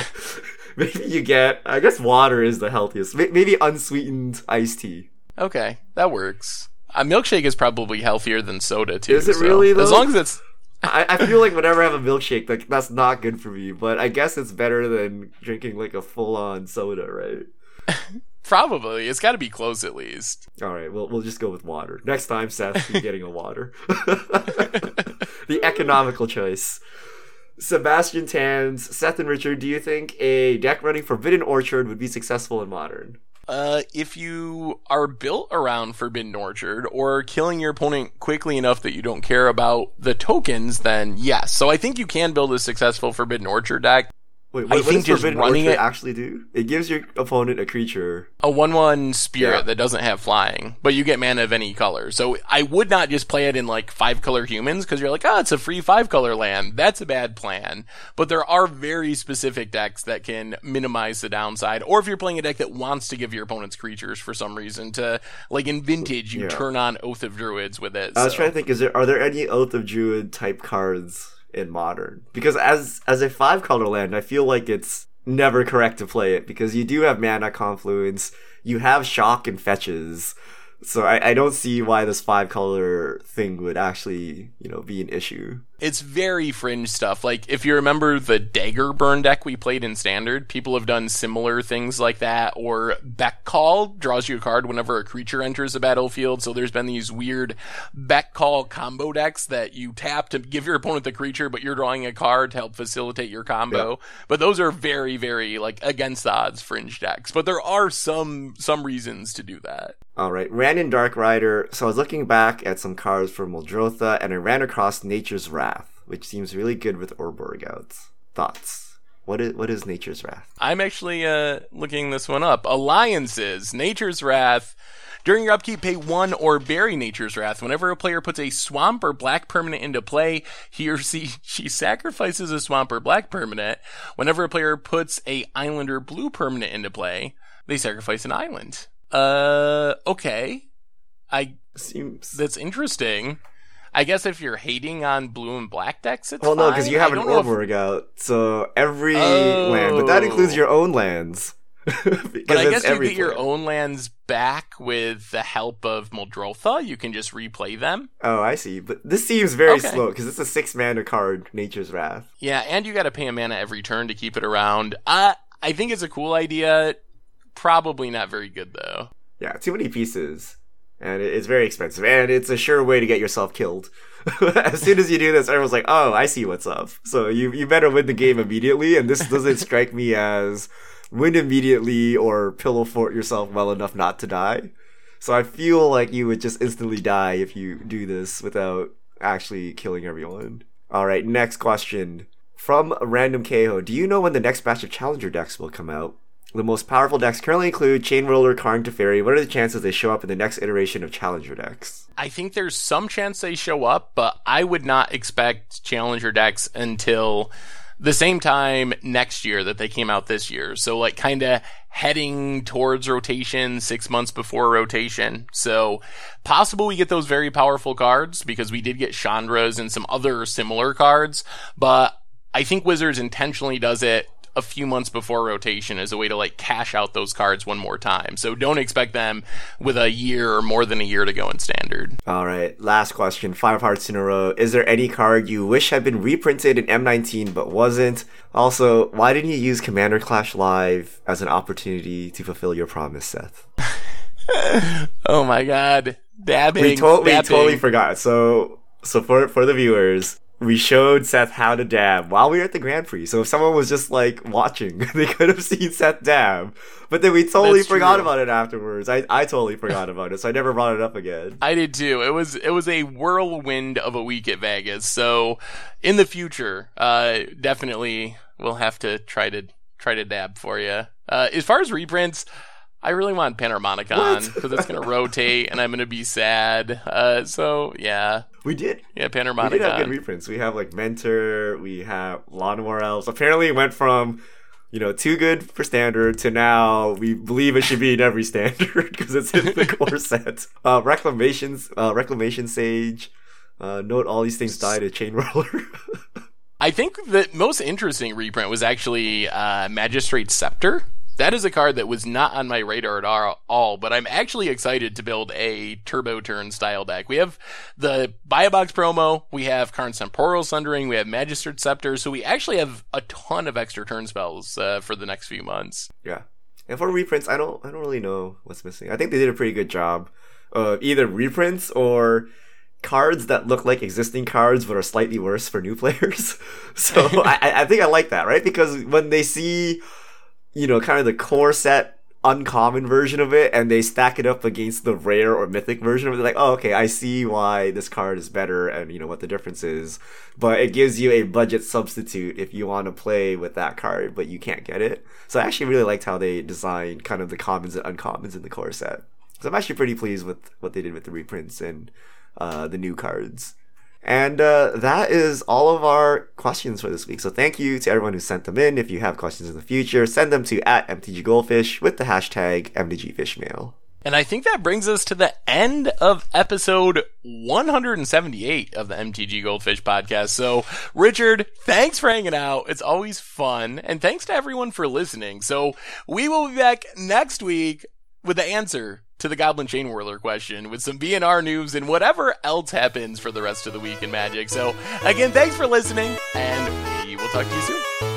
maybe you get I guess water is the healthiest maybe unsweetened iced tea Okay, that works. A milkshake is probably healthier than soda too. Is it so- really, As long as it's <laughs> I, I feel like whenever I have a milkshake, like that's not good for me. But I guess it's better than drinking like a full on soda, right? <laughs> probably, it's got to be close at least. All right, we'll we'll just go with water next time. Seth, you're getting a water. the economical choice. Sebastian Tans, Seth and Richard, do you think a deck running Forbidden Orchard would be successful in Modern? Uh, if you are built around Forbidden Orchard or killing your opponent quickly enough that you don't care about the tokens, then yes. So I think you can build a successful Forbidden Orchard deck. Wait, I what, what think does just running it- actually do? It gives your opponent a creature. A 1-1 spirit Yeah. that doesn't have flying, but you get mana of any color. So I would not just play it in like five color humans because you're like, oh, it's a free five color land. That's a bad plan. But there are very specific decks that can minimize the downside. Or if you're playing a deck that wants to give your opponents creatures for some reason to, like in Vintage, you Yeah. turn on Oath of Druids with it. I was so- trying to think: is there are there any Oath of Druid type cards in Modern? Because as as a five color land, I feel like it's never correct to play it because you do have mana confluence, you have shock and fetches. So I, I don't see why this five color thing would actually, you know, be an issue. It's very fringe stuff. Like if you remember the dagger burn deck we played in standard, people have done similar things like that. Or Beck Call draws you a card whenever a creature enters the battlefield. So there's been these weird Beck Call combo decks that you tap to give your opponent the creature, but you're drawing a card to help facilitate your combo. But those are very, very like against the odds fringe decks. But there are some some reasons to do that. All right, ran in Dark Rider. So I was looking back at some cards from Muldrotha, and I ran across Nature's Wrath, which seems really good with Urborg out. Thoughts? What is what is Nature's Wrath? I'm actually uh, looking this one up. Alliances, Nature's Wrath. During your upkeep, pay one or bury Nature's Wrath. Whenever a player puts a swamp or black permanent into play, he or she, <laughs> she sacrifices a swamp or black permanent. Whenever a player puts a island or blue permanent into play, they sacrifice an island. Uh, okay. I Seems. that's interesting. I guess if you're hating on blue and black decks, it's Well, no, because you have I an don't if- out, so every Oh. land, but that includes your own lands. <laughs> Because But I guess you get your own lands back with the help of Muldrotha. You can just replay them. Oh, I see. But this seems very Okay. slow because it's a six mana card, Nature's Wrath. Yeah, and you got to pay a mana every turn to keep it around. Uh, I think it's a cool idea. Probably not very good though. Yeah, too many pieces. And it's very expensive. And it's a sure way to get yourself killed. <laughs> as soon as you do this, everyone's like, oh, I see what's up. So you, you better win the game immediately. And this doesn't <laughs> strike me as win immediately or pillow fort yourself well enough not to die. So I feel like you would just instantly die if you do this without actually killing everyone. Alright, next question. From Random Keho, do you know when the next batch of Challenger decks will come out? The most powerful decks currently include Chainwhirler, Karn Teferi. What are the chances they show up in the next iteration of Challenger decks? I think there's some chance they show up, but I would not expect challenger decks until the same time next year that they came out this year. So like kind of heading towards rotation six months before rotation. So possible we get those very powerful cards because we did get Chandra's and some other similar cards, but I think Wizards intentionally does it a few months before rotation as a way to like cash out those cards one more time. So don't expect them with a year or more than a year to go in standard. Alright, last question. Five hearts in a row. Is there any card you wish had been reprinted in M19 but wasn't? Also, why didn't you use Commander Clash Live as an opportunity to fulfill your promise, Seth? <laughs> Oh my god. Dabbing. we, to- we totally forgot. So, so for for the viewers, we showed Seth how to dab while we were at the Grand Prix. So if someone was just like watching, <laughs> they could have seen Seth dab. But then we totally That's forgot true. about it afterwards. I I totally forgot <laughs> about it, so I never brought it up again. I did too. It was it was a whirlwind of a week at Vegas. So in the future, uh definitely we'll have to try to try to dab for you. Uh as far as reprints, I really want Panharmonicon because it's going to rotate and I'm going to be sad. Uh so yeah. We did. Yeah, Panorama. We did have good reprints. We have like Mentor. We have Llanowar Elves. Apparently, it went from you know too good for standard to now we believe it should be in every standard <laughs> because it's in the <laughs> core set. Uh, Reclamations, uh, Reclamation Sage. Uh, note all these things died to Chainwhirler. <laughs> I think the most interesting reprint was actually uh, Magistrate Scepter. That is a card that was not on my radar at all- but I'm actually excited to build a Turbo Turn style deck. We have the Buy a Box promo, we have Karn Temporal Sundering, we have Magistrate Scepter, so we actually have a ton of extra turn spells uh, for the next few months. Yeah. And for reprints, I don't I don't really know what's missing. I think they did a pretty good job of either reprints or cards that look like existing cards but are slightly worse for new <laughs> players. so <laughs> I- I think I like that, right? Because when they see, you know, kind of the core set uncommon version of it and they stack it up against the rare or mythic version of it, they're like, oh okay, I see why this card is better and you know what the difference is. But it gives you a budget substitute if you want to play with that card, but you can't get it. So I actually really liked how they designed kind of the commons and uncommons in the core set. So I'm actually pretty pleased with what they did with the reprints and uh, the new cards. And uh, that is all of our questions for this week. So thank you to everyone who sent them in. If you have questions in the future, send them to at MTGGoldfish with the hashtag MTGFishmail. And I think that brings us to the end of episode 178 of the MTG Goldfish podcast. So, Richard, thanks for hanging out. It's always fun. And thanks to everyone for listening. So, we will be back next week with the answer to the Goblin Chainwhirler question with some BNR news and whatever else happens for the rest of the week in Magic. So, again, thanks for listening and we will talk to you soon.